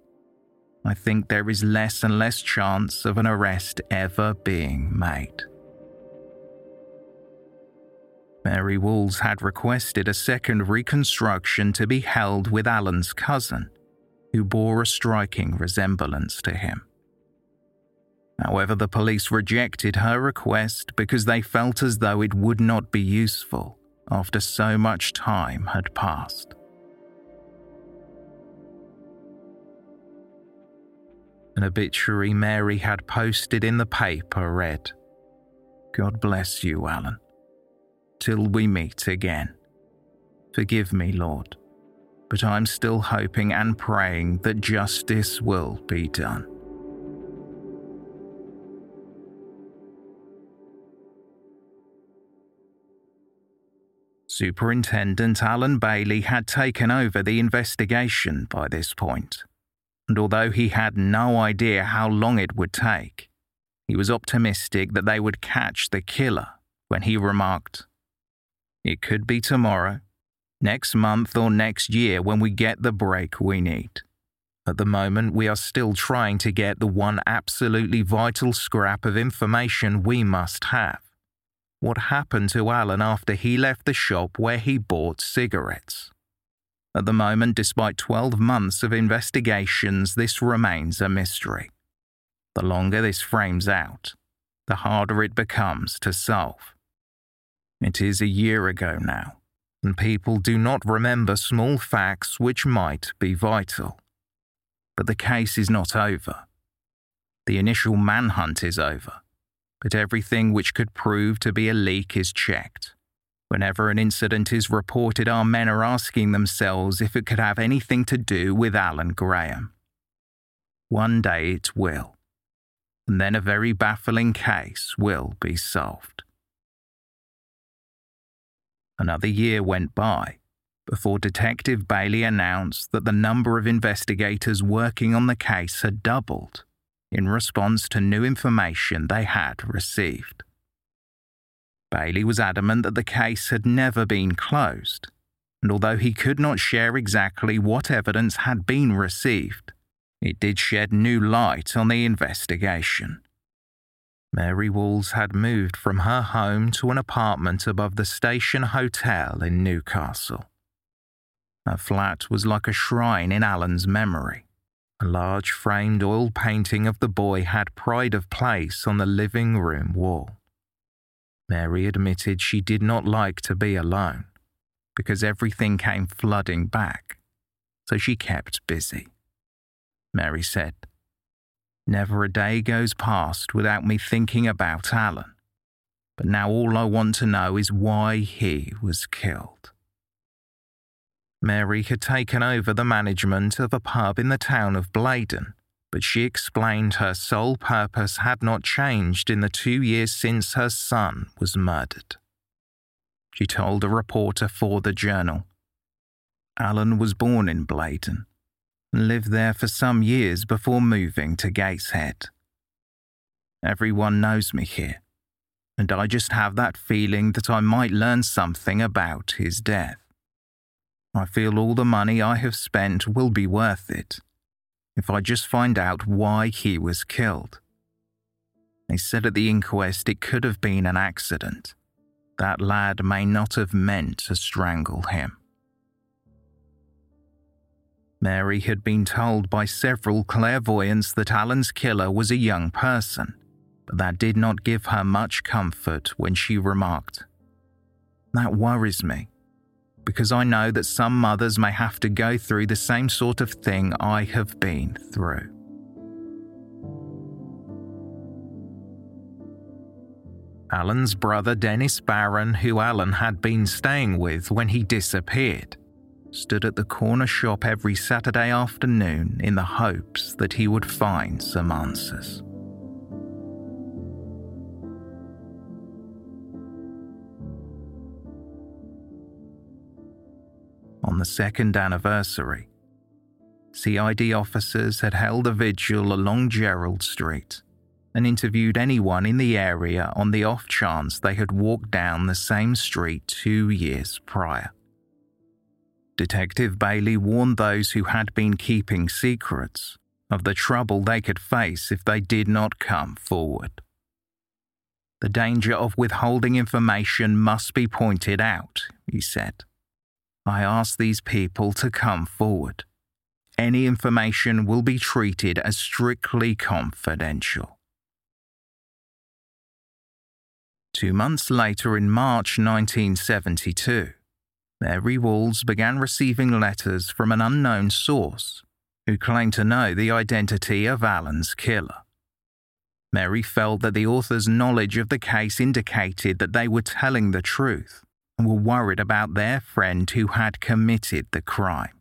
[SPEAKER 1] I think there is less and less chance of an arrest ever being made. Mary Walls had requested a second reconstruction to be held with Allan's cousin, who bore a striking resemblance to him. However, the police rejected her request because they felt as though it would not be useful after so much time had passed. An obituary Mary had posted in the paper read God bless you, Allan. Till we meet again. Forgive me, Lord, but I'm still hoping and praying that justice will be done. Superintendent Alan Bailey had taken over the investigation by this point, and although he had no idea how long it would take, he was optimistic that they would catch the killer when he remarked, It could be tomorrow, next month, or next year when we get the break we need. At the moment, we are still trying to get the one absolutely vital scrap of information we must have what happened to Allan after he left the shop where he bought cigarettes. At the moment, despite 12 months of investigations, this remains a mystery. The longer this frames out, the harder it becomes to solve. It is a year ago now, and people do not remember small facts which might be vital. But the case is not over. The initial manhunt is over but everything which could prove to be a leak is checked. Whenever an incident is reported, our men are asking themselves if it could have anything to do with Allan Graham. One day it will, and then a very baffling case will be solved. Another year went by before Detective Bailey announced that the number of investigators working on the case had doubled in response to new information they had received. Bailey was adamant that the case had never been closed, and although he could not share exactly what evidence had been received, it did shed new light on the investigation. Mary Walls had moved from her home to an apartment above the Station Hotel in Newcastle. Her flat was like a shrine in Allan's memory. A large framed oil painting of the boy had pride of place on the living room wall. Mary admitted she did not like to be alone because everything came flooding back, so she kept busy. Mary said, Never a day goes past without me thinking about Allan, but now all I want to know is why he was killed. Mary had taken over the management of a pub in the town of Blaydon, but she explained her sole purpose had not changed in the two years since her son was murdered. She told a reporter for the journal Allan was born in Blaydon and lived there for some years before moving to Gateshead. Everyone knows me here, and I just have that feeling that I might learn something about his death. I feel all the money I have spent will be worth it if I just find out why he was killed. They said at the inquest it could have been an accident. That lad may not have meant to strangle him. Mary had been told by several clairvoyants that Allan's killer was a young person, but that did not give her much comfort when she remarked, That worries me because I know that some mothers may have to go through the same sort of thing I have been through. Allan's brother Dennis Barron, who Allan had been staying with when he disappeared, stood at the corner shop every Saturday afternoon in the hopes that he would find some answers. On the second anniversary. CID officers had held a vigil along Gerald Street and interviewed anyone in the area on the off chance they had walked down the same street two years prior. Detective Bailey warned those who had been keeping secrets of the trouble they could face if they did not come forward. The danger of withholding information must be pointed out, he said. I ask these people to come forward. Any information will be treated as strictly confidential. Two months later, in March 1972, Mary Walls began receiving letters from an unknown source who claimed to know the identity of Allan's killer. Mary felt that the author's knowledge of the case indicated that they were telling the truth were worried about their friend who had committed the crime.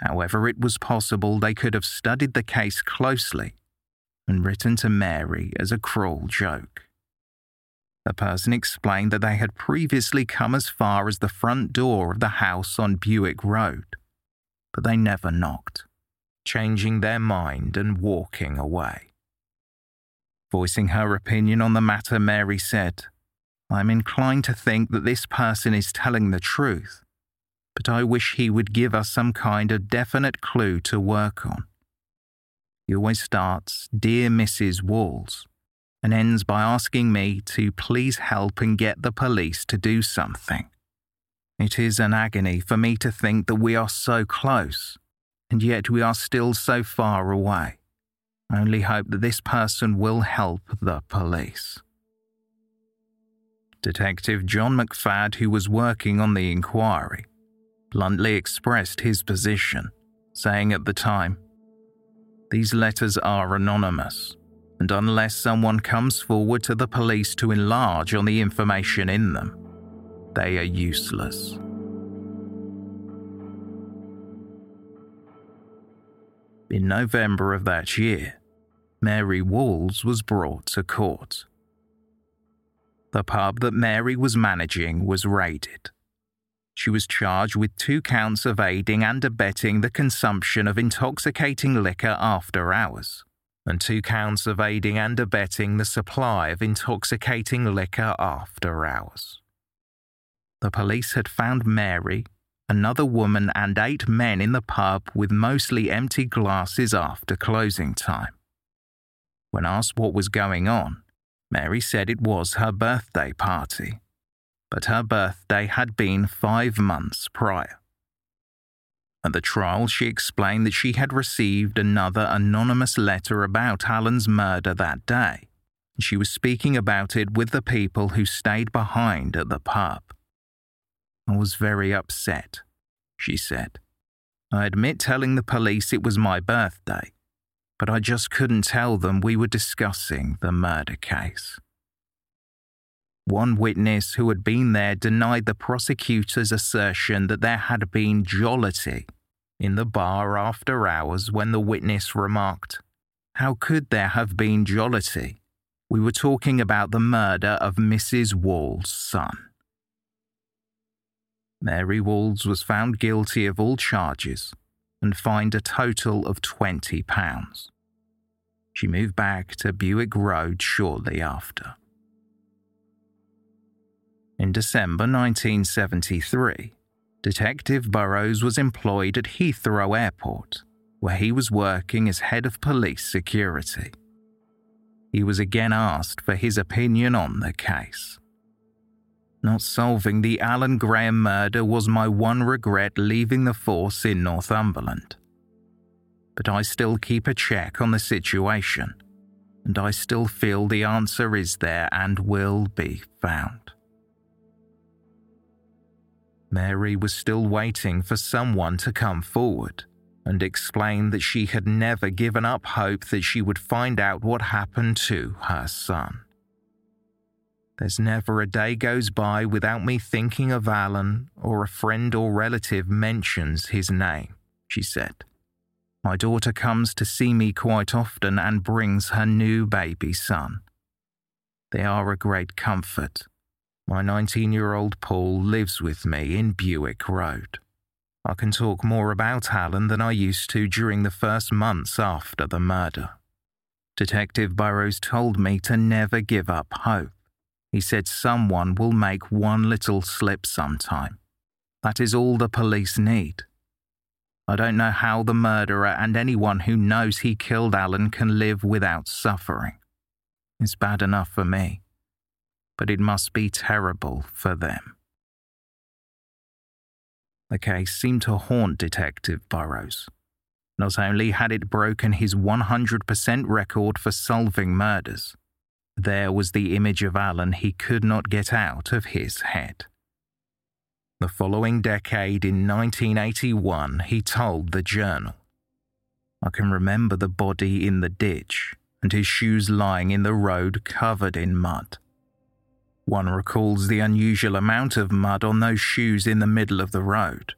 [SPEAKER 1] However, it was possible they could have studied the case closely and written to Mary as a cruel joke. The person explained that they had previously come as far as the front door of the house on Buick Road, but they never knocked, changing their mind and walking away. Voicing her opinion on the matter, Mary said, I'm inclined to think that this person is telling the truth, but I wish he would give us some kind of definite clue to work on. He always starts, Dear Mrs. Walls, and ends by asking me to please help and get the police to do something. It is an agony for me to think that we are so close, and yet we are still so far away. I only hope that this person will help the police. Detective John McFad, who was working on the inquiry, bluntly expressed his position, saying at the time, These letters are anonymous, and unless someone comes forward to the police to enlarge on the information in them, they are useless. In November of that year, Mary Walls was brought to court. The pub that Mary was managing was raided. She was charged with two counts of aiding and abetting the consumption of intoxicating liquor after hours, and two counts of aiding and abetting the supply of intoxicating liquor after hours. The police had found Mary, another woman, and eight men in the pub with mostly empty glasses after closing time. When asked what was going on, Mary said it was her birthday party, but her birthday had been five months prior. At the trial, she explained that she had received another anonymous letter about Allan's murder that day. She was speaking about it with the people who stayed behind at the pub. I was very upset, she said. I admit telling the police it was my birthday, but I just couldn't tell them we were discussing the murder case. One witness who had been there denied the prosecutor's assertion that there had been jollity in the bar after hours when the witness remarked, How could there have been jollity? We were talking about the murder of Mrs. Wall's son. Mary Walls was found guilty of all charges and fined a total of £20. She moved back to Buick Road shortly after. In December 1973, Detective Burrows was employed at Heathrow Airport, where he was working as head of police security. He was again asked for his opinion on the case. Not solving the Allan Graham murder was my one regret leaving the force in Northumberland. But I still keep a check on the situation, and I still feel the answer is there and will be found. Mary was still waiting for someone to come forward and explain that she had never given up hope that she would find out what happened to her son. There's never a day goes by without me thinking of Allan or a friend or relative mentions his name, she said. My daughter comes to see me quite often and brings her new baby son. They are a great comfort my 19 year old Paul lives with me in Buick Road. I can talk more about Allan than I used to during the first months after the murder. Detective Burrows told me to never give up hope. He said someone will make one little slip sometime. That is all the police need. I don't know how the murderer and anyone who knows he killed Allan can live without suffering. It's bad enough for me but it must be terrible for them. The case seemed to haunt Detective Burrows. Not only had it broken his 100% record for solving murders, there was the image of Allan he could not get out of his head. The following decade, in 1981, he told the Journal I can remember the body in the ditch and his shoes lying in the road covered in mud. One recalls the unusual amount of mud on those shoes in the middle of the road,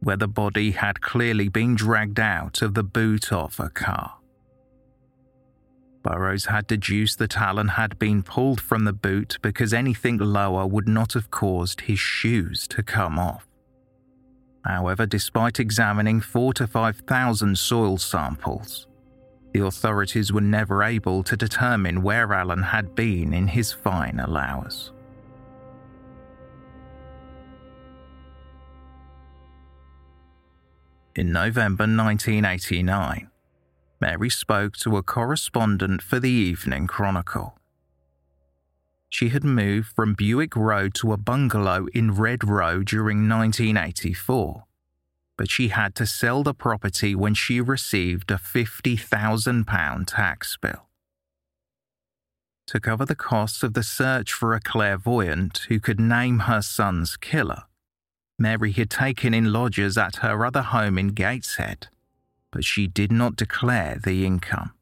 [SPEAKER 1] where the body had clearly been dragged out of the boot of a car. Burrows had deduced that Allan had been pulled from the boot because anything lower would not have caused his shoes to come off. However, despite examining four to 5,000 soil samples, the authorities were never able to determine where Allan had been in his final hours. In November 1989, Mary spoke to a correspondent for the Evening Chronicle. She had moved from Buick Road to a bungalow in Red Row during 1984 but she had to sell the property when she received a £50,000 tax bill. To cover the costs of the search for a clairvoyant who could name her son's killer, Mary had taken in lodgers at her other home in Gateshead, but she did not declare the income.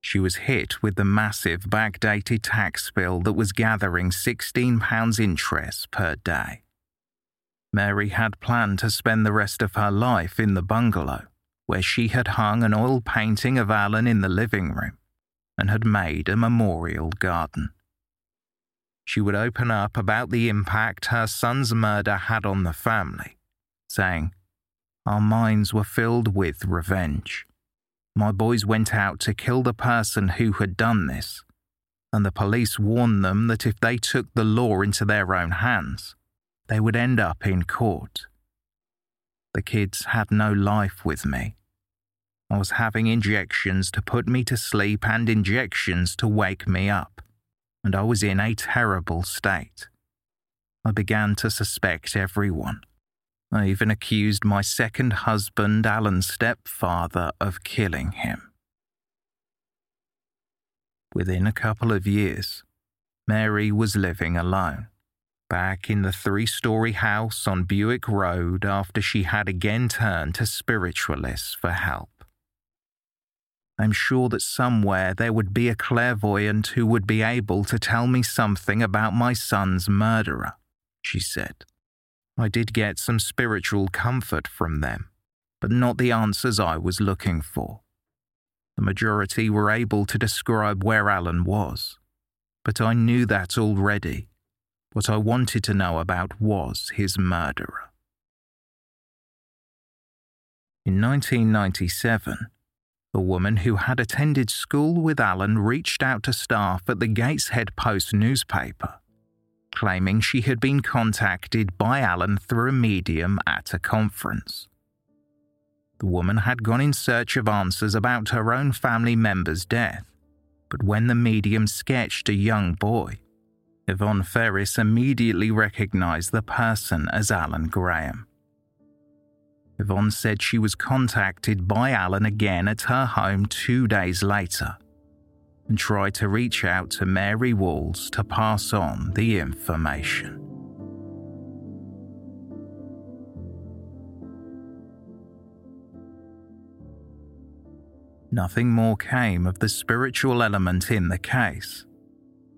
[SPEAKER 1] She was hit with the massive backdated tax bill that was gathering £16 interest per day. Mary had planned to spend the rest of her life in the bungalow, where she had hung an oil painting of Allan in the living room and had made a memorial garden. She would open up about the impact her son's murder had on the family, saying, Our minds were filled with revenge. My boys went out to kill the person who had done this, and the police warned them that if they took the law into their own hands, they would end up in court. The kids had no life with me. I was having injections to put me to sleep and injections to wake me up, and I was in a terrible state. I began to suspect everyone. I even accused my second husband, Allan's stepfather, of killing him. Within a couple of years, Mary was living alone, back in the three story house on Buick Road after she had again turned to spiritualists for help. I'm sure that somewhere there would be a clairvoyant who would be able to tell me something about my son's murderer, she said. I did get some spiritual comfort from them, but not the answers I was looking for. The majority were able to describe where Allan was, but I knew that already. What I wanted to know about was his murderer. In 1997, a woman who had attended school with Allan reached out to staff at the Gateshead Post newspaper claiming she had been contacted by Allan through a medium at a conference. The woman had gone in search of answers about her own family member's death, but when the medium sketched a young boy, Yvonne Ferris immediately recognized the person as Allan Graham. Yvonne said she was contacted by Allan again at her home two days later and tried to reach out to Mary Walls to pass on the information. Nothing more came of the spiritual element in the case,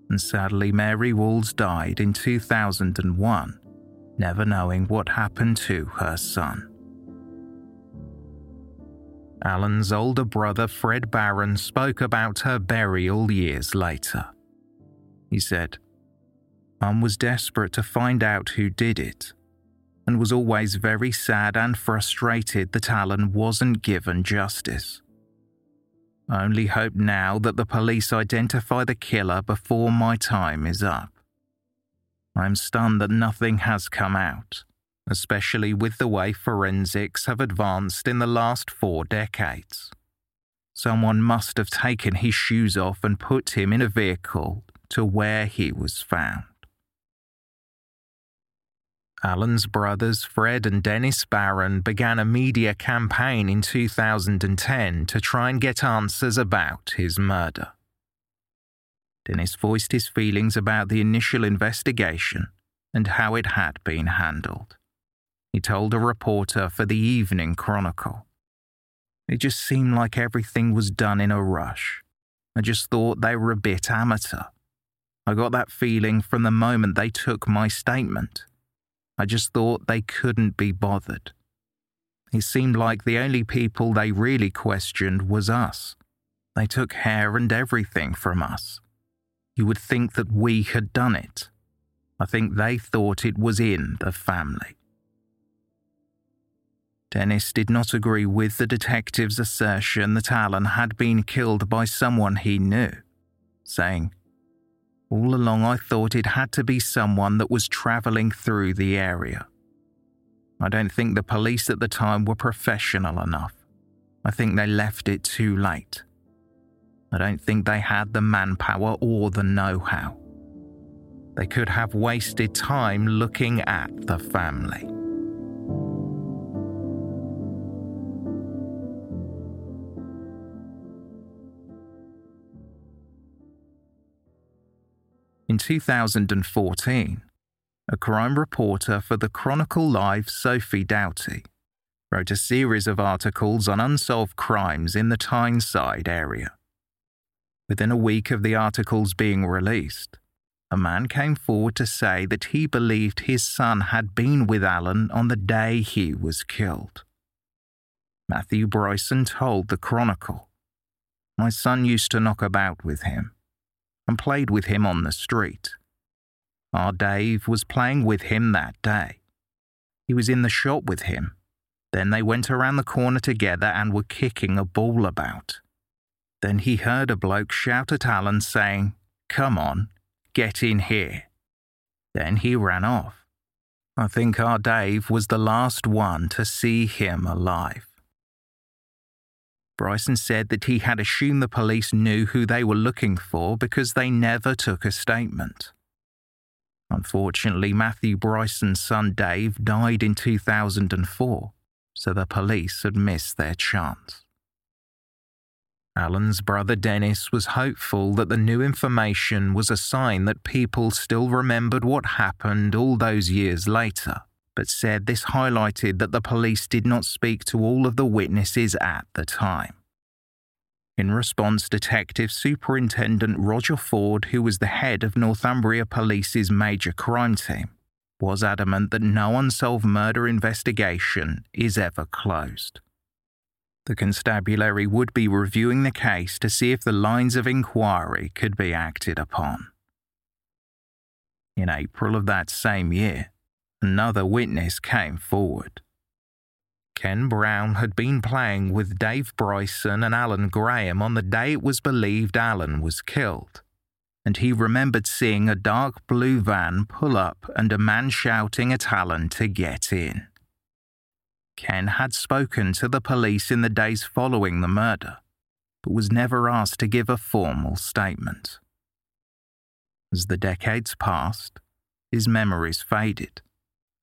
[SPEAKER 1] and sadly, Mary Walls died in 2001, never knowing what happened to her son. Allan's older brother Fred Barron spoke about her burial years later. He said, Mum was desperate to find out who did it, and was always very sad and frustrated that Allan wasn't given justice. I only hope now that the police identify the killer before my time is up. I'm stunned that nothing has come out especially with the way forensics have advanced in the last four decades. Someone must have taken his shoes off and put him in a vehicle to where he was found. Allan's brothers Fred and Dennis Barron began a media campaign in 2010 to try and get answers about his murder. Dennis voiced his feelings about the initial investigation and how it had been handled he told a reporter for the Evening Chronicle. It just seemed like everything was done in a rush. I just thought they were a bit amateur. I got that feeling from the moment they took my statement. I just thought they couldn't be bothered. It seemed like the only people they really questioned was us. They took hair and everything from us. You would think that we had done it. I think they thought it was in the family. Dennis did not agree with the detective's assertion that Allan had been killed by someone he knew, saying, All along I thought it had to be someone that was travelling through the area. I don't think the police at the time were professional enough. I think they left it too late. I don't think they had the manpower or the know how. They could have wasted time looking at the family. In 2014, a crime reporter for the Chronicle Live, Sophie Doughty, wrote a series of articles on unsolved crimes in the Tyneside area. Within a week of the articles being released, a man came forward to say that he believed his son had been with Allan on the day he was killed. Matthew Bryson told the Chronicle, My son used to knock about with him and played with him on the street. Our Dave was playing with him that day. He was in the shop with him. Then they went around the corner together and were kicking a ball about. Then he heard a bloke shout at Allan saying, Come on, get in here. Then he ran off. I think our Dave was the last one to see him alive. Bryson said that he had assumed the police knew who they were looking for because they never took a statement. Unfortunately, Matthew Bryson's son Dave died in 2004, so the police had missed their chance. Allan's brother Dennis was hopeful that the new information was a sign that people still remembered what happened all those years later, but said this highlighted that the police did not speak to all of the witnesses at the time. In response, Detective Superintendent Roger Ford, who was the head of Northumbria Police's major crime team, was adamant that no unsolved murder investigation is ever closed. The constabulary would be reviewing the case to see if the lines of inquiry could be acted upon. In April of that same year, another witness came forward. Ken Brown had been playing with Dave Bryson and Allan Graham on the day it was believed Allan was killed, and he remembered seeing a dark blue van pull up and a man shouting at Allan to get in. Ken had spoken to the police in the days following the murder, but was never asked to give a formal statement. As the decades passed, his memories faded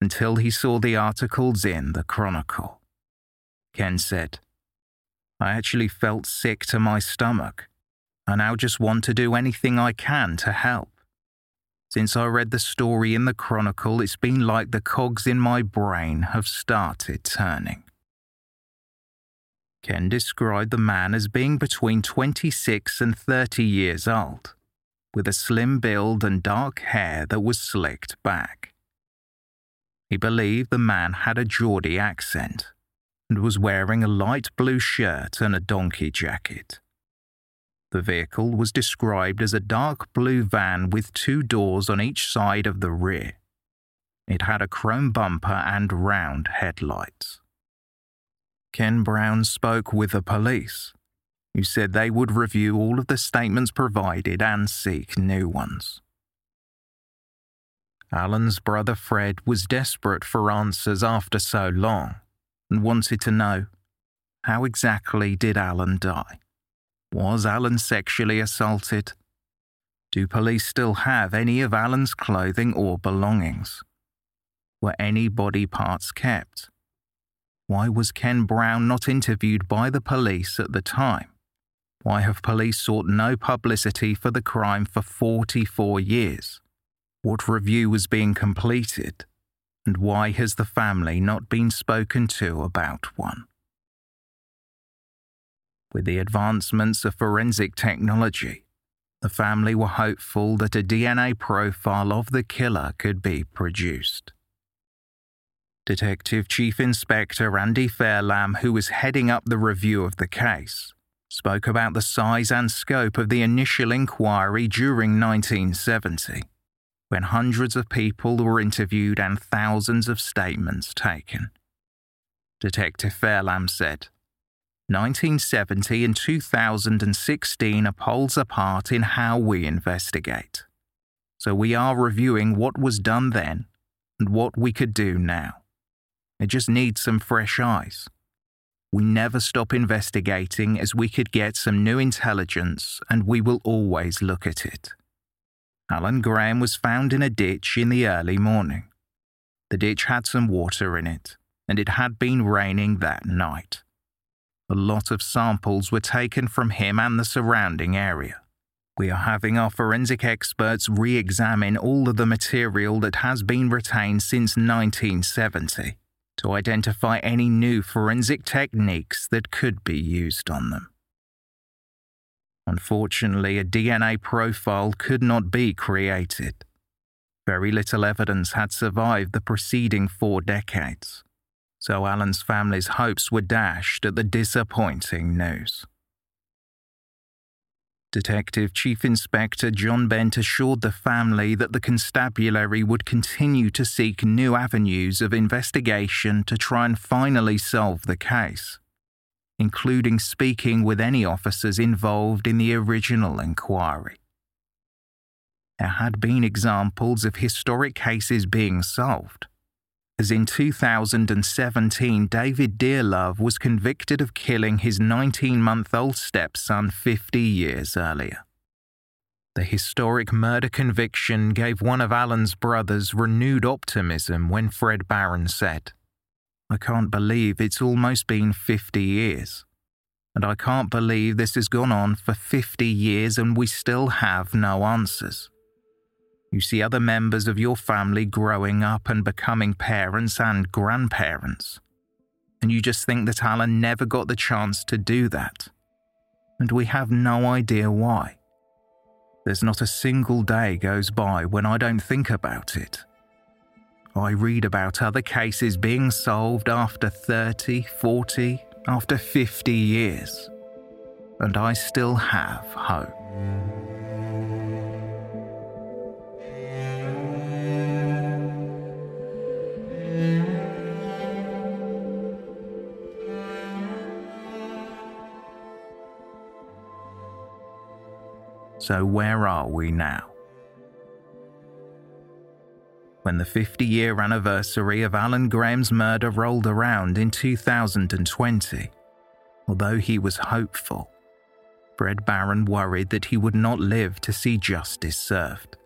[SPEAKER 1] until he saw the articles in the Chronicle. Ken said. I actually felt sick to my stomach. I now just want to do anything I can to help. Since I read the story in the Chronicle, it's been like the cogs in my brain have started turning. Ken described the man as being between 26 and 30 years old, with a slim build and dark hair that was slicked back. He believed the man had a Geordie accent and was wearing a light blue shirt and a donkey jacket. The vehicle was described as a dark blue van with two doors on each side of the rear. It had a chrome bumper and round headlights. Ken Brown spoke with the police, who said they would review all of the statements provided and seek new ones. Allan's brother Fred was desperate for answers after so long and wanted to know how exactly did Allan die? Was Allan sexually assaulted? Do police still have any of Allan's clothing or belongings? Were any body parts kept? Why was Ken Brown not interviewed by the police at the time? Why have police sought no publicity for the crime for 44 years? What review was being completed? And why has the family not been spoken to about one? With the advancements of forensic technology, the family were hopeful that a DNA profile of the killer could be produced. Detective Chief Inspector Andy Fairlamb, who was heading up the review of the case, spoke about the size and scope of the initial inquiry during 1970 when hundreds of people were interviewed and thousands of statements taken. Detective Fairlamb said, 1970 and 2016 are poles apart in how we investigate. So we are reviewing what was done then and what we could do now. It just needs some fresh eyes. We never stop investigating as we could get some new intelligence and we will always look at it. Allan Graham was found in a ditch in the early morning. The ditch had some water in it, and it had been raining that night. A lot of samples were taken from him and the surrounding area. We are having our forensic experts re examine all of the material that has been retained since 1970 to identify any new forensic techniques that could be used on them. Unfortunately, a DNA profile could not be created. Very little evidence had survived the preceding four decades, so Allan's family's hopes were dashed at the disappointing news. Detective Chief Inspector John Bent assured the family that the constabulary would continue to seek new avenues of investigation to try and finally solve the case, including speaking with any officers involved in the original inquiry. There had been examples of historic cases being solved as in 2017, David Dearlove was convicted of killing his 19 month old stepson 50 years earlier. The historic murder conviction gave one of Allan's brothers renewed optimism when Fred Barron said, I can't believe it's almost been 50 years. And I can't believe this has gone on for 50 years and we still have no answers. You see other members of your family growing up and becoming parents and grandparents. And you just think that Allan never got the chance to do that. And we have no idea why. There's not a single day goes by when I don't think about it. I read about other cases being solved after 30, 40, after 50 years. And I still have hope. So, where are we now? When the 50 year anniversary of Allan Graham's murder rolled around in 2020, although he was hopeful, Fred Barron worried that he would not live to see justice served.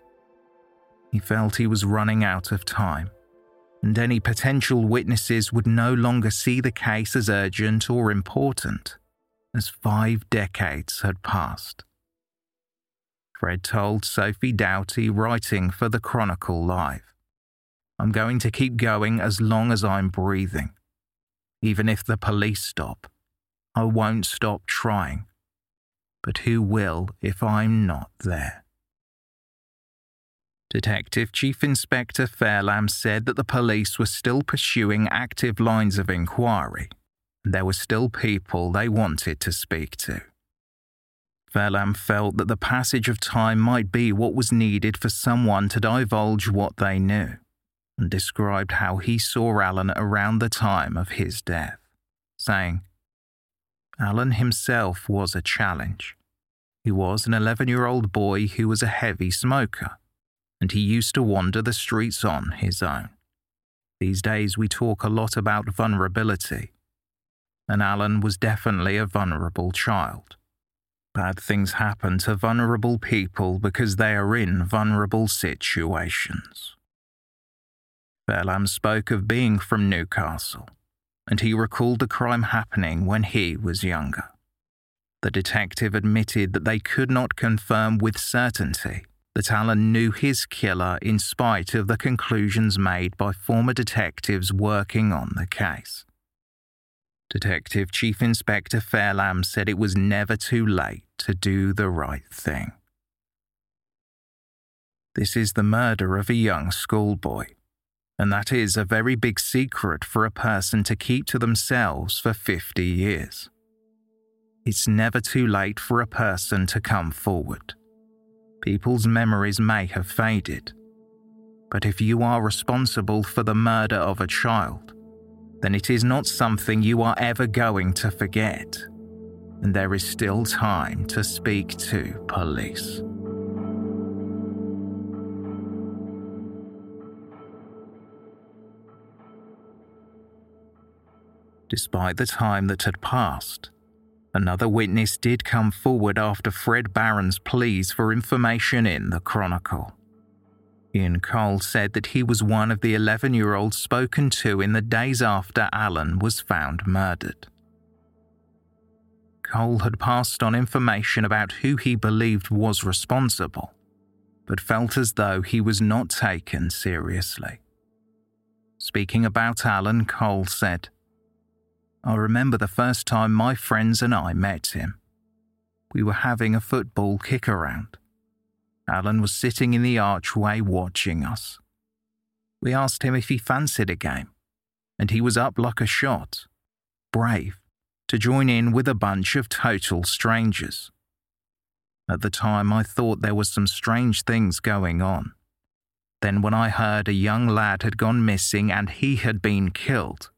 [SPEAKER 1] He felt he was running out of time, and any potential witnesses would no longer see the case as urgent or important, as five decades had passed. Fred told Sophie Doughty, writing for the Chronicle Live. I'm going to keep going as long as I'm breathing. Even if the police stop, I won't stop trying. But who will if I'm not there? Detective Chief Inspector Fairlamb said that the police were still pursuing active lines of inquiry. There were still people they wanted to speak to. Fairlamb felt that the passage of time might be what was needed for someone to divulge what they knew, and described how he saw Allan around the time of his death, saying, Allan himself was a challenge. He was an 11 year old boy who was a heavy smoker, and he used to wander the streets on his own. These days we talk a lot about vulnerability, and Allan was definitely a vulnerable child. Bad things happen to vulnerable people because they are in vulnerable situations. Fairlamb spoke of being from Newcastle, and he recalled the crime happening when he was younger. The detective admitted that they could not confirm with certainty that Allan knew his killer in spite of the conclusions made by former detectives working on the case. Detective Chief Inspector Fairlamb said it was never too late to do the right thing. This is the murder of a young schoolboy, and that is a very big secret for a person to keep to themselves for 50 years. It's never too late for a person to come forward. People's memories may have faded, but if you are responsible for the murder of a child, then it is not something you are ever going to forget, and there is still time to speak to police. Despite the time that had passed, another witness did come forward after Fred Barron's pleas for information in the Chronicle. Ian Cole said that he was one of the 11 year olds spoken to in the days after Allan was found murdered. Cole had passed on information about who he believed was responsible, but felt as though he was not taken seriously. Speaking about Allan, Cole said, I remember the first time my friends and I met him. We were having a football kick around. Allan was sitting in the archway watching us. We asked him if he fancied a game, and he was up like a shot, brave, to join in with a bunch of total strangers. At the time, I thought there was some strange things going on. Then, when I heard a young lad had gone missing and he had been killed,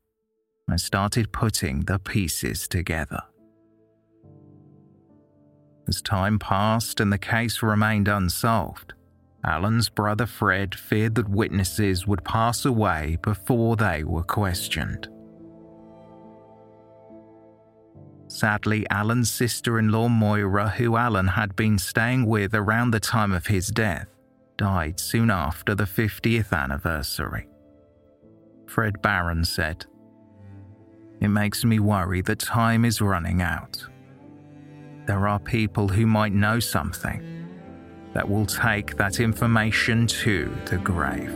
[SPEAKER 1] I started putting the pieces together. As time passed and the case remained unsolved, Allan's brother Fred feared that witnesses would pass away before they were questioned. Sadly, Allan's sister in law Moira, who Allan had been staying with around the time of his death, died soon after the 50th anniversary. Fred Barron said, It makes me worry that time is running out. There are people who might know something that will take that information to the grave.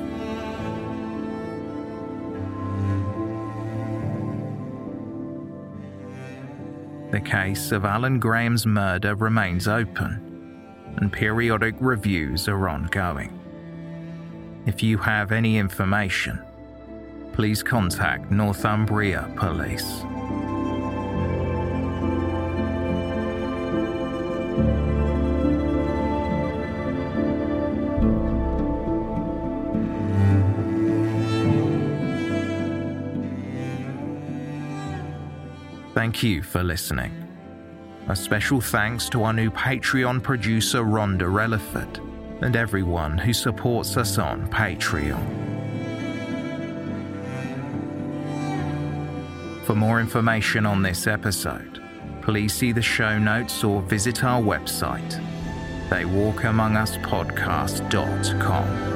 [SPEAKER 1] The case of Allan Graham's murder remains open, and periodic reviews are ongoing. If you have any information, please contact Northumbria Police. Thank you for listening. A special thanks to our new Patreon producer Rhonda Relaford and everyone who supports us on Patreon. For more information on this episode, please see the show notes or visit our website, theywalkamonguspodcast.com.